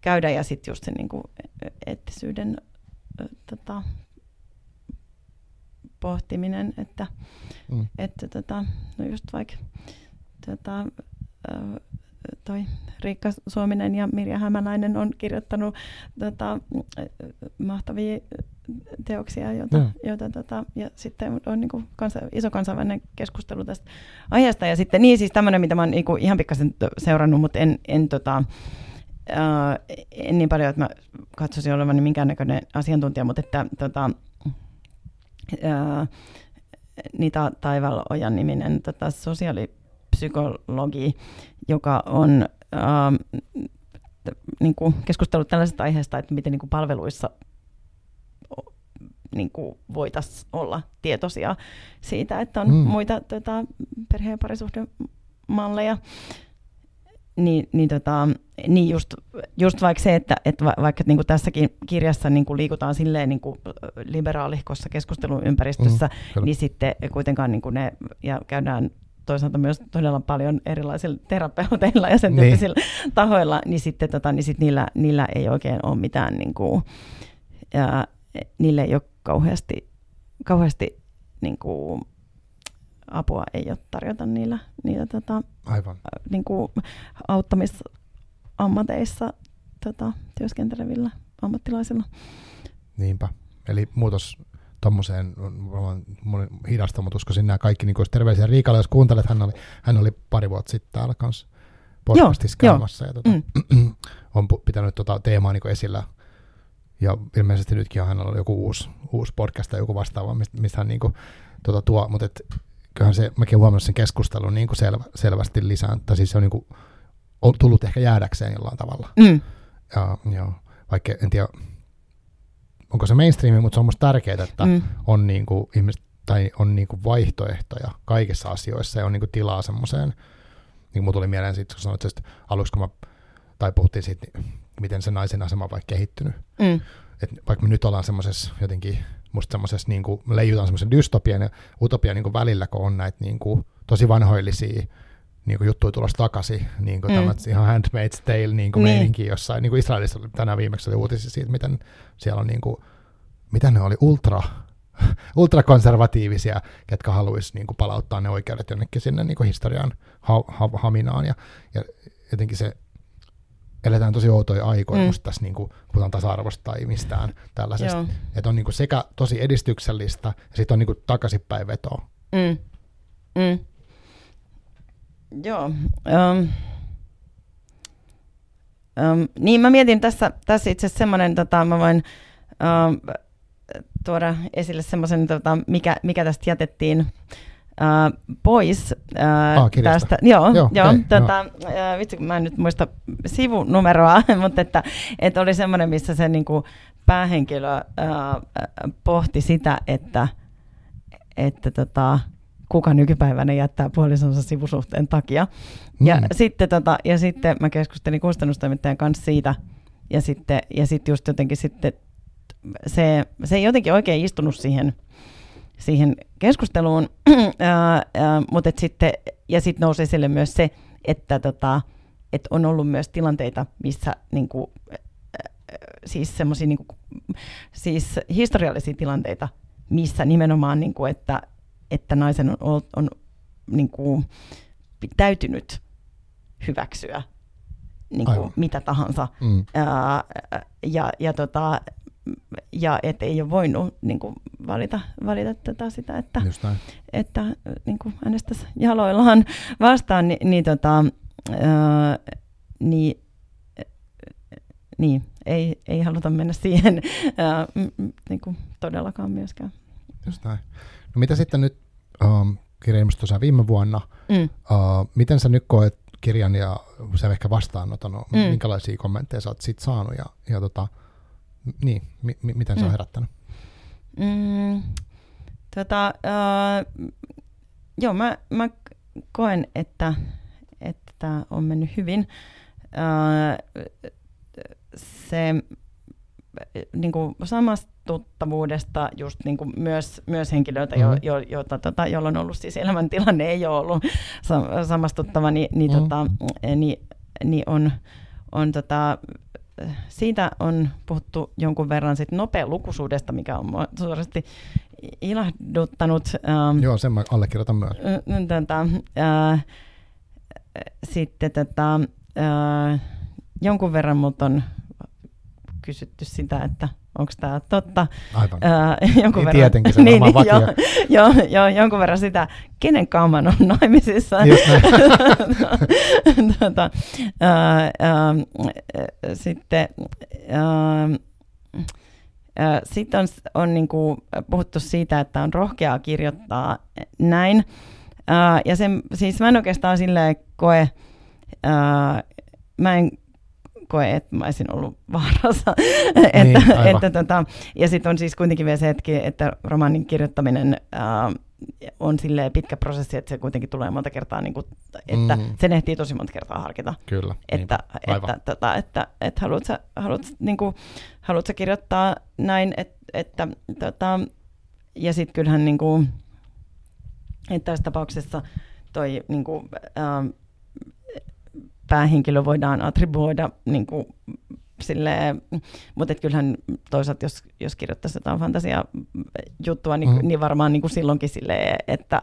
käydä ja sitten just se niin kuin, eettisyyden tota, pohtiminen, että, mm. että tota, no just vaikka tota, toi Riikka Suominen ja Mirja Hämäläinen on kirjoittanut tota, mahtavia teoksia, joita, no. joita tota, ja sitten on niin kuin kansa, iso kansainvälinen keskustelu tästä aiheesta. Ja sitten niin siis tämmöinen, mitä mä oon niin kuin ihan pikkasen seurannut, mutta en, en, tota, ää, en niin paljon, että mä katsoisin olevani minkäännäköinen asiantuntija, mutta että tota, ää, Nita Taivalojan niminen tota, sosiaalipsykologi, joka on ää, niin kuin keskustellut tällaisesta aiheesta, että miten niin kuin palveluissa niin voitaisiin olla tietoisia siitä, että on mm. muita tota, perhe- ja parisuhdemalleja. Niin, niin, tota, niin just, just vaikka se, että, että va, vaikka niin kuin tässäkin kirjassa niin kuin liikutaan silleen niin kuin liberaalihkossa keskusteluympäristössä, mm, niin sitten kuitenkaan niin kuin ne, ja käydään toisaalta myös todella paljon erilaisilla terapeuteilla ja sen niin. tyyppisillä tahoilla, niin sitten tota, niin sit niillä, niillä ei oikein ole mitään, niin kuin, ja, niille ei ole kauheasti, kauheasti niin kuin, apua ei ole tarjota niillä, niillä tota, Aivan. Niin kuin, auttamisammateissa tota, työskentelevillä ammattilaisilla. Niinpä. Eli muutos tuommoiseen on hidasta, mutta uskoisin nämä kaikki niin terveisiä Riikalle, jos kuuntelet, hän oli, hän oli pari vuotta sitten täällä kanssa podcastissa käymässä ja tota, mm. on pitänyt tota teemaa niin esillä ja ilmeisesti nytkin hänellä on joku uusi, uusi podcast tai joku vastaava, mistä hän niin kuin, tota, tuo, mutta et, kyllähän se, mäkin huomannut sen keskustelun niin kuin selvä, selvästi lisään, tai siis se on, niin kuin, on tullut ehkä jäädäkseen jollain tavalla. Mm. Ja, ja, vaikka en tiedä, onko se mainstreami, mutta se on musta tärkeää, että mm. on, niin kuin, ihmiset, tai on niin kuin vaihtoehtoja kaikissa asioissa ja on niin kuin tilaa semmoiseen, niin kuin tuli mieleen siitä, kun sanoit, että aluksi kun mä, tai puhuttiin siitä, niin miten se naisen asema on vaikka kehittynyt. Mm. Et vaikka me nyt ollaan semmoisessa jotenkin, musta semmoisessa niin kuin, me leijutaan semmoisen dystopian ja utopian niin kuin välillä, kun on näitä niin kuin, tosi vanhoillisia niin kuin juttuja tulossa takaisin, niin kuin mm. tämä ihan Handmaid's Tale niin kuin niin. meininki jossain, niin kuin Israelissa oli, tänään viimeksi oli uutisia siitä, miten siellä on niin kuin, mitä ne oli, ultra, ultrakonservatiivisia, ketkä haluaisi niin kuin palauttaa ne oikeudet jonnekin sinne niin kuin historian ha, ha, haminaan ja, ja jotenkin se eletään tosi outoja aikoja, mm. musta tässä niin kuin, puhutaan tasa-arvosta tai mistään tällaisesta. Että on niin kuin sekä tosi edistyksellistä ja sitten on niin kuin takaisinpäin vetoa. Mm. Mm. Joo. Um, um, niin mä mietin tässä, tässä itse asiassa semmoinen, tota, mä voin um, tuoda esille semmoisen, tota, mikä, mikä tästä jätettiin äh, pois äh, ah, tästä. Joo, joo, joo, okay, tota, äh, vitsi, mä en nyt muista sivunumeroa, mutta että, että oli semmoinen, missä se niin kuin, päähenkilö äh, pohti sitä, että, että tota, kuka nykypäivänä jättää puolisonsa sivusuhteen takia. Mm. Ja, sitten, tota, ja sitten mä keskustelin kustannustoimittajan kanssa siitä, ja sitten, ja sitten just jotenkin sitten se, se ei jotenkin oikein istunut siihen siihen keskusteluun, mutta sitten, ja sitten nousi esille myös se, että tota, et on ollut myös tilanteita, missä niinku, siis semmoisia niinku, siis historiallisia tilanteita, missä nimenomaan, niinku, että, että naisen on, on niinku, täytynyt hyväksyä niin kuin mitä tahansa. Mm. Ää, ja, ja, tota, ja et ei ole voinut niin kuin, valita, valita tätä sitä, että, että niin kuin äänestäisi jaloillaan vastaan, niin, niin, tota, ää, niin, niin ei, ei haluta mennä siihen ää, niin kuin todellakaan myöskään. Just näin. No mitä sitten nyt, um, kirja ilmestyi tosiaan viime vuonna, mm. uh, miten sä nyt koet kirjan ja sä ehkä vastaanoton, mm. minkälaisia kommentteja sä oot siitä saanut ja, ja tota, niin, mi- mi- miten se on mm. herättänyt? Mm, tota, uh, joo, mä, mä koen, että, että on mennyt hyvin. se niin kuin samastuttavuudesta just niin kuin myös, myös henkilöitä, mm-hmm. jo, jo, jo, tota, joilla on ollut siis elämäntilanne ei ole ollut samastuttava, niin, niin, mm-hmm. tota, niin, niin on, on tota, siitä on puhuttu jonkun verran sit lukuisuudesta, mikä on suorasti ilahduttanut. Ähm, Joo, sen mä allekirjoitan myös. Tätä, äh, sitten tätä, äh, jonkun verran mut on kysytty sitä, että onko tämä totta. Aivan. Ää, jonkun verran, Tietenkin se niin, niin, jo, jo, jo, jonkun verran sitä, kenen kauman on naimisissa. tota, ää, ää, sitten ää, sitten on, on niinku puhuttu siitä, että on rohkeaa kirjoittaa näin. Ää, ja sen, siis mä en oikeastaan silleen koe, ää, mä en koe, että mä olisin ollut vaarassa. niin, että, että, tota, ja sitten on siis kuitenkin vielä se hetki, että romaanin kirjoittaminen ää, on sille pitkä prosessi, että se kuitenkin tulee monta kertaa, niin kuin, että mm. sen ehtii tosi monta kertaa harkita. Kyllä. Että, että, tota, että, että haluat sä, haluat, niin kuin, haluat sä kirjoittaa näin, että, että tota, ja sitten kyllähän niin kuin, että tässä tapauksessa toi niin kuin, ää, päähenkilö voidaan attribuoida niin kuin, silleen, mutta kyllähän toisaalta, jos, jos kirjoittaisi jotain fantasia juttua, niin, mm. niin varmaan niin kuin silloinkin silleen, että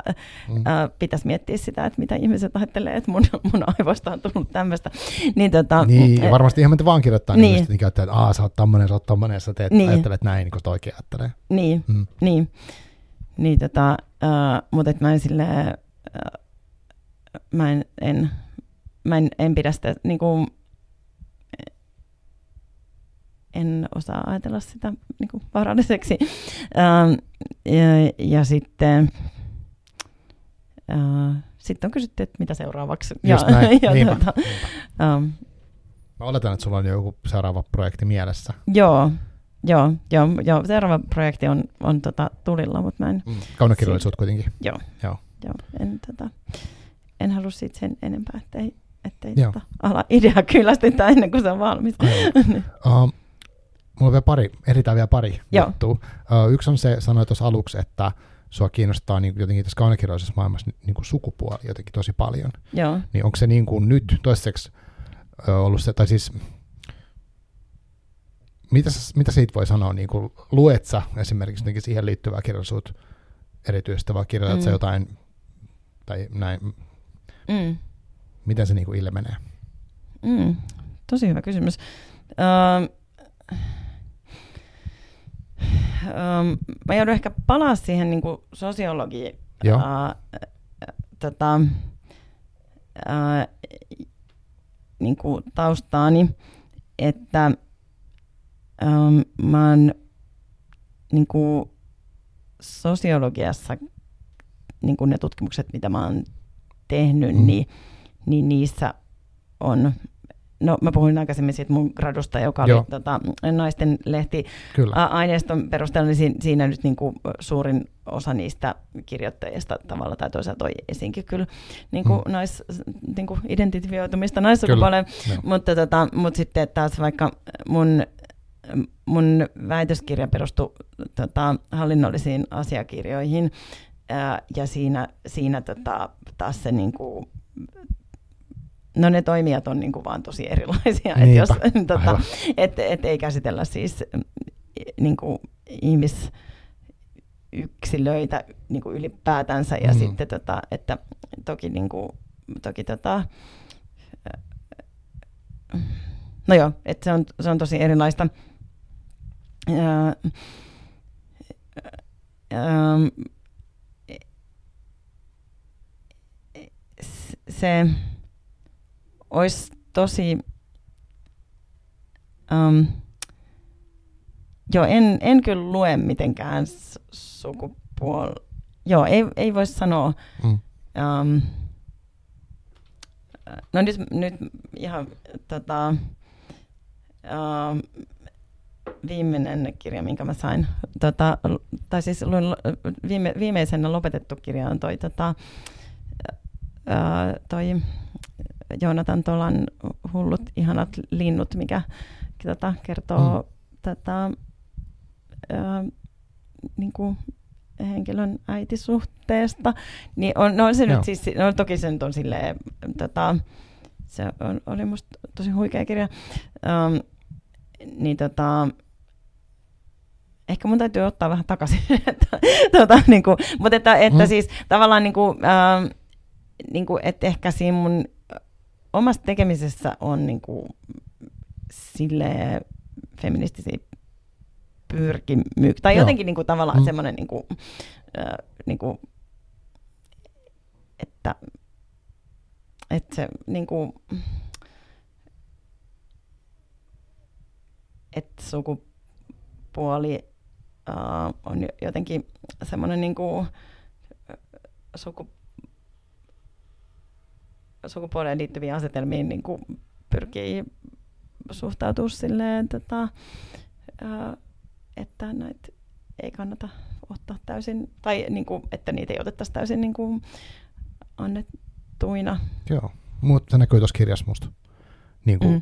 mm. ää, pitäisi miettiä sitä, että mitä ihmiset ajattelee, että mun, mun aivoista on tullut tämmöistä. Niin, tota, niin ja varmasti ihan vaan kirjoittaa niin, niin, niin käyttää, että Aa, sä oot tommonen, sä oot tommonen, sä teet, niin. ajattelet näin, niin kuin toikin ajattelee. Niin, mm. niin. niin tota, äh, mutta mä en silleen, mä en, en mä en, en pidä sitä, niin kuin, en osaa ajatella sitä niin kuin vaaralliseksi. Ähm, ja, ja sitten äh, sitten on kysytty, että mitä seuraavaksi. Just ja, näin, ja niinpä, tuota, niinpä. Um, Mä oletan, että sulla on joku seuraava projekti mielessä. Joo, joo, joo, joo. seuraava projekti on, on tota, tulilla, mutta mä en... Mm. Kaunokirjallisuut kuitenkin. Joo, joo. joo en, tota, en halua siitä sen enempää, ettei ettei tota, ala idea kyllästytä ennen kuin se on valmis. uh, mulla on vielä pari, ehditään vielä pari juttua. Uh, yksi on se, sanoit tuossa aluksi, että sua kiinnostaa niin jotenkin tässä kaunokirjallisessa maailmassa niin kuin sukupuoli jotenkin tosi paljon. Joo. Niin onko se niin kuin nyt toiseksi uh, ollut se, tai siis mitä, mitä siitä voi sanoa, niin kuin, luet sä esimerkiksi jotenkin siihen liittyvää kirjallisuutta erityisesti, vai kirjoitat mm. jotain, tai näin, mm. Miten se niin kuin ilmenee? Mm, tosi hyvä kysymys. Uh, um, mä joudun ehkä palaa siihen niin kuin sosiologiin uh, tota, uh, niin kuin taustaani, että um, mä oon niin kuin sosiologiassa niin kuin ne tutkimukset, mitä mä oon tehnyt, mm. niin niin niissä on No mä puhuin aikaisemmin siitä mun gradusta, joka Joo. oli tota, naisten lehti Kyllä. aineiston perusteella, niin siinä nyt niin kuin suurin osa niistä kirjoittajista tavalla tai toisaalta toi esiinkin kyllä niin kuin mm. nais, niin kuin identifioitumista naissukupuoleen, mutta, tota, mutta sitten taas vaikka mun, mun väitöskirja perustui tota, hallinnollisiin asiakirjoihin, ää, ja siinä, siinä tota, taas se niin kuin, No ne toimijat on niin kuin vaan tosi erilaisia, että jos, tota, et, et ei käsitellä siis niin kuin ihmisyksilöitä niin kuin ylipäätänsä ja mm. sitten tota, että toki, niin kuin, toki tota, no joo, että se on, se on tosi erilaista. Ja, se olisi tosi... Um, joo, en, en kyllä lue mitenkään sukupuol... Joo, ei, ei voi sanoa. Mm. Um, no nyt, nyt ihan tota, um, viimeinen kirja, minkä mä sain, tota, tai siis luin, viime, viimeisenä lopetettu kirja on toi, tota, uh, toi Joonatan Tolan Hullut ihanat linnut, mikä tota, kertoo mm. tätä ää, niin kuin henkilön äitisuhteesta, niin on, no se nyt siis, no toki se nyt on silleen, tota, se on, oli musta tosi huikea kirja, um, niin tota, ehkä mun täytyy ottaa vähän takaisin, että, tota, niin kuin, mutta että, että mm. siis tavallaan niin kuin, ähm, niin kuin, että ehkä siinä mun omassa tekemisessä on niin kuin, sille feministisiä pyrkimyksiä, tai Joo. jotenkin niin kuin, tavallaan mm. semmoinen, niin kuin, äh, niin kuin, että, että se niin kuin, että sukupuoli uh, on jotenkin semmoinen niin kuin, suku, sukupuoleen liittyviin asetelmiin niin kuin pyrkii suhtautua silleen, tota, että näitä ei kannata ottaa täysin, tai niin kuin, että niitä ei otettaisi täysin niin kuin annettuina. Joo, mutta se näkyy tuossa kirjassa musta. Niin kuin, mm.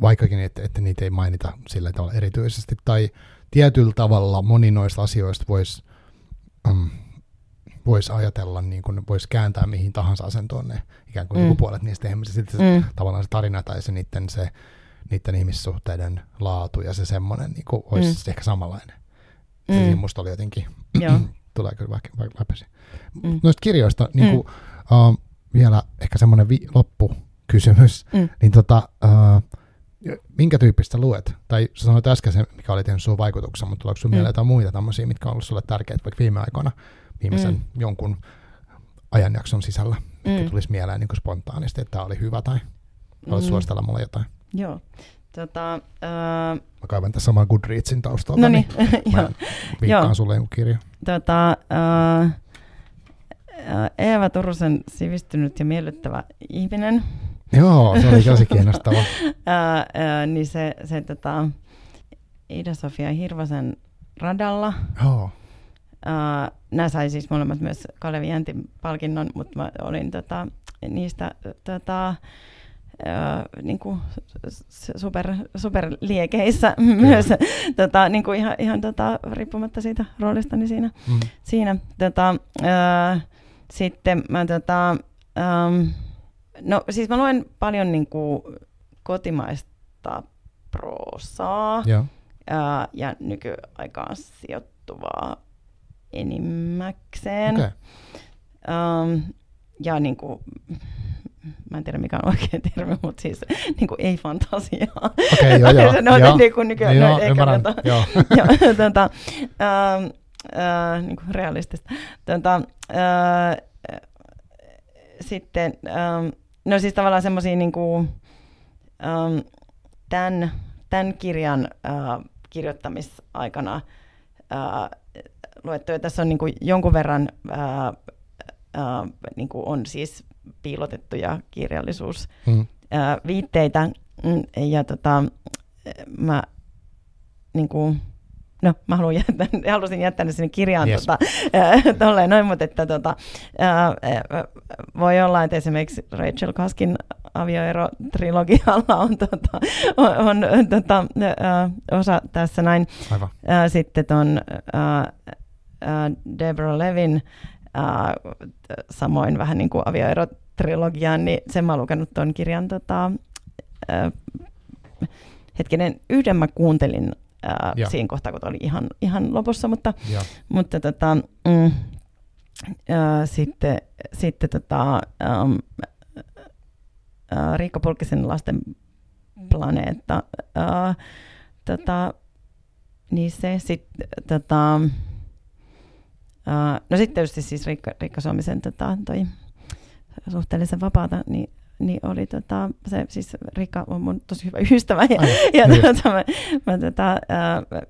Vaikkakin, että, että niitä ei mainita sillä tavalla erityisesti, tai tietyllä tavalla moni noista asioista voisi um, vois ajatella, niin kuin voisi kääntää mihin tahansa asentoon ne ikään kuin mm. puolet niistä ihmisistä. Sitten se, mm. tavallaan se tarina tai se niiden, se, niiden ihmissuhteiden laatu ja se semmoinen niin kuin olisi mm. ehkä samanlainen. Mm. Se musta oli jotenkin, tulee kyllä vaikka, vaikka läpäisi. Mm. Noista kirjoista niin kuin, mm. uh, vielä ehkä semmoinen vi- loppukysymys, mm. niin tota, uh, minkä tyyppistä luet? Tai sä sanoit äsken se, mikä oli tehnyt sun vaikutuksen, mutta tuleeko sun mm. mieleen jotain muita tämmöisiä, mitkä on ollut sulle tärkeitä vaikka viime aikoina, viimeisen mm. jonkun ajanjakson sisällä, mitkä mm. tulisi mieleen niin spontaanisti, että tämä oli hyvä tai haluat mm. suositella mulle jotain? Joo. Tota, uh... Mä kaivan tässä saman Goodreadsin taustalta, no niin, niin mä viikkaan sulle jonkun kirja. Tota, uh, Eeva Turusen sivistynyt ja miellyttävä ihminen Joo, se oli tosi kiinnostava. ää, ää, niin se, se tota, Ida-Sofia Hirvosen radalla. Joo. Ää, nämä sai siis molemmat myös Kalevi Jäntin palkinnon, mutta mä olin tota, niistä tota, ää, niin kuin super, superliekeissä myös, tota, niin kuin ihan, ihan tota, riippumatta siitä roolistani siinä. Mm. siinä tota, ää, sitten mä tota, ähm, No siis mä luen paljon niin kuin kotimaista proosaa ja, ää, ja nykyaikaan sijoittuvaa enimmäkseen. Okay. Um, ja niin kuin, mä en tiedä mikä on oikea termi, mutta siis niin kuin ei fantasiaa. Okei, okay, joo, joo. no, joo. Niin kuin nykyään, joo, no, ymmärrän, tota, joo. joo tota, uh, uh, niin kuin realistista. Tota, uh, sitten um, No siis tavallaan semmoisia niin kuin, um, tämän, tämän kirjan uh, kirjoittamisaikana uh, luettu, tässä on niin kuin jonkun verran uh, uh, niin kuin on siis piilotettuja kirjallisuusviitteitä. Mm. Uh, ja tota, mä niin kuin, no mä haluan jättää, halusin jättää ne sinne kirjaan yes. tota, äh, tolleen noin, mutta että tota, äh, voi olla, että esimerkiksi Rachel Kaskin avioero-trilogialla on, tota, on, on tota, äh, osa tässä näin. Aivan. Äh, sitten äh, äh, Deborah Levin äh, samoin vähän niin kuin avioero-trilogiaan, niin sen mä oon lukenut ton kirjan tota, äh, hetkinen, yhden mä kuuntelin ää, siinä kohtaa, kun oli ihan, ihan lopussa, mutta, mutta tota, mm, ää, sitten, sitten tota, äm, ää, Riikka Pulkkisen lasten planeetta, ää, tota, niin se sitten, tota, ää, no sitten tietysti siis Riikka, Riikka Suomisen tota, toi suhteellisen vapaata, niin niin oli tota, se, siis Rika on mun tosi hyvä ystävä ja, Ai, ja niin tota, mä, mä tota, äh,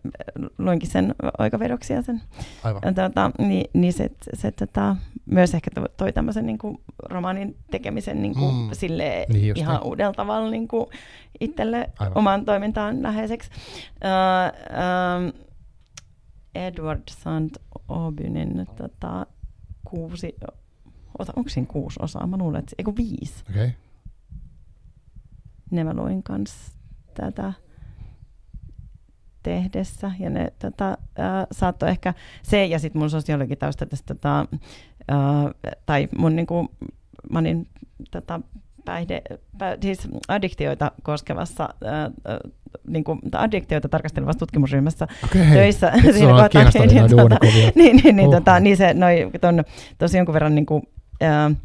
luinkin sen oikavedoksia sen. Aivan. Tota, niin, niin se, se tota, myös ehkä toi tämmöisen niin kuin, romaanin tekemisen niin kuin, mm. sille niin ihan niin. uudella tavalla niin kuin, itselle Aivan. omaan toimintaan läheiseksi. Uh, um, Edward Sand Obynin tota, kuusi onko siinä kuusi osaa? Mä luulen, että eikö viisi. Okay. Nevaluin kanssa tätä tehdessä. Ja ne tota, äh, saattoi ehkä se ja sitten mun sosiologitausta tästä, tota, äh, tai mun niinku, mä olin tota, päihde, pä, siis addiktioita koskevassa, äh, niin kuin, addiktioita tarkastelevassa tutkimusryhmässä okay, töissä. Siinä siinä kohtaa, niin, tota, niin, niin, niin, tota, niin se, noi, ton, tosi jonkun verran niin kuin, äh,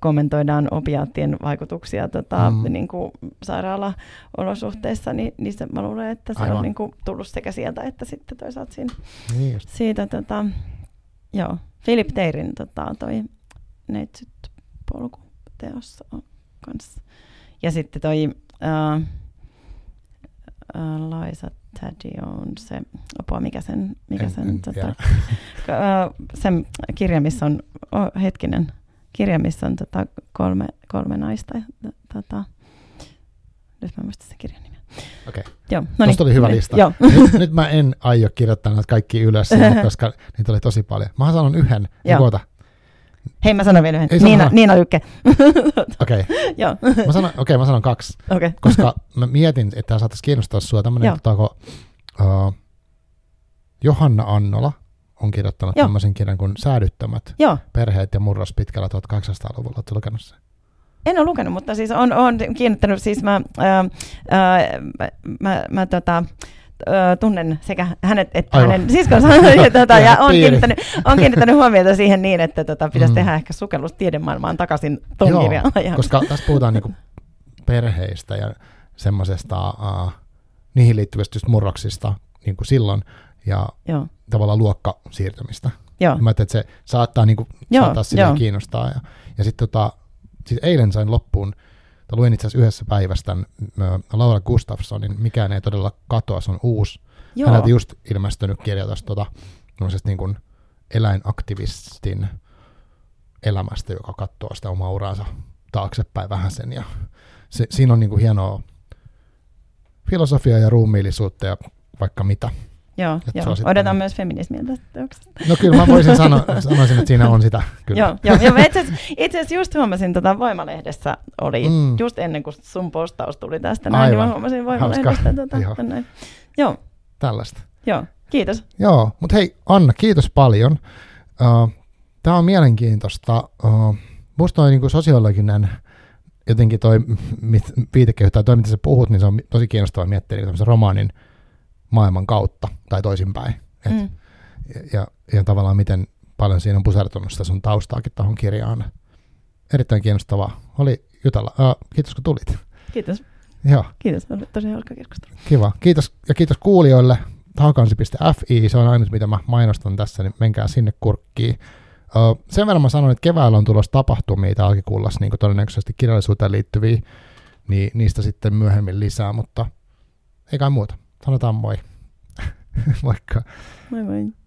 kommentoidaan opiaattien vaikutuksia tota, mm. niin kuin sairaalaolosuhteissa, niin, niin se, mä luulen, että se Aivan. on niin kuin, tullut sekä sieltä että sitten toisaalta siinä, niin siitä. Tota, joo, Philip Teirin tota, toi Neitsyt polku teossa on kanssa. Ja sitten toi uh, uh, Liza Taddy on se, apua, mikä sen, mikä sen, en, tota, uh, sen kirja, missä on, oh, hetkinen, kirja, missä on tota, kolme, kolme naista. Tota, nyt mä muistan sen kirjan nimen. Okei. Okay. Joo, no niin, oli hyvä niin, lista. Joo. Nyt, nyt mä en aio kirjoittaa näitä kaikki ylös, koska niitä oli tosi paljon. Mä sanon yhden. Joo. Hei, mä sanon vielä yhden. Niina, Niina Lykke. Okei. Joo. Mä sanon, okei, mä sanon kaksi. Okay. Koska mä mietin, että tämä saattaisi kiinnostaa sua tämmöinen, otaako, uh, Johanna Annola on kirjoittanut Joo. tämmöisen kirjan kuin Säädyttämät Joo. perheet ja murros pitkällä 1800-luvulla. Oletko lukenut sen? En ole lukenut, mutta siis on, on kiinnittänyt, siis mä, ää, ää, mä, mä, mä tota, tunnen sekä hänet että Aivan. hänen siskonsa ja, tuota, ja on, kiinnittänyt, on kiinnittänyt huomiota siihen niin, että tota, pitäisi mm. tehdä ehkä sukellus tiedemaailmaan takaisin Joo, kirjan koska tässä puhutaan niinku perheistä ja semmoisesta uh, niihin liittyvistä just murroksista niin kuin silloin ja Joo. tavallaan luokkasiirtymistä. Joo. Mä että se saattaa, niin kuin, Joo, saattaa kiinnostaa. Ja, ja sitten tota, siis eilen sain loppuun tai luin itse asiassa yhdessä päivässä tämän Laura Gustafssonin Mikään ei todella katoa, se on uusi. Joo. Häneltä just ilmestynyt kirja tästä tota, niin kuin eläinaktivistin elämästä, joka katsoo sitä omaa uraansa taaksepäin vähän sen. Ja se, siinä on niin kuin hienoa filosofiaa ja ruumiillisuutta ja vaikka mitä. Joo, joo. odotan myös feminismiä tästä teoksesta. No kyllä mä voisin sanoa, sanoisin, että siinä on sitä. Kyllä. joo, joo. Ja itse asiassa just huomasin, tota Voimalehdessä oli, mm. just ennen kuin sun postaus tuli tästä, näin, niin mä huomasin Voimalehdestä. Tota, joo. Näin. joo. Tällaista. Joo, kiitos. Joo, mutta hei Anna, kiitos paljon. Uh, Tämä on mielenkiintoista. Uh, musta on niin sosiologinen jotenkin toi viitekehys tai toi, mitä sä puhut, niin se on tosi kiinnostavaa miettiä niin romaanin maailman kautta tai toisinpäin. Et, mm. ja, ja, tavallaan miten paljon siinä on pusertunut sitä sun taustaakin tuohon kirjaan. Erittäin kiinnostavaa. Oli jutella. Uh, kiitos kun tulit. Kiitos. Joo. Kiitos, oli tosi hauska keskustelu. Kiva. Kiitos ja kiitos kuulijoille. Hakansi.fi, se on ainut mitä mä mainostan tässä, niin menkää sinne kurkkiin. Sen verran mä sanoin, että keväällä on tulossa tapahtumia täällä alkikuullassa, niin todennäköisesti kirjallisuuteen liittyviä, niin niistä sitten myöhemmin lisää, mutta ei kai muuta. Sanotaan moi. Moikka. Moi moi.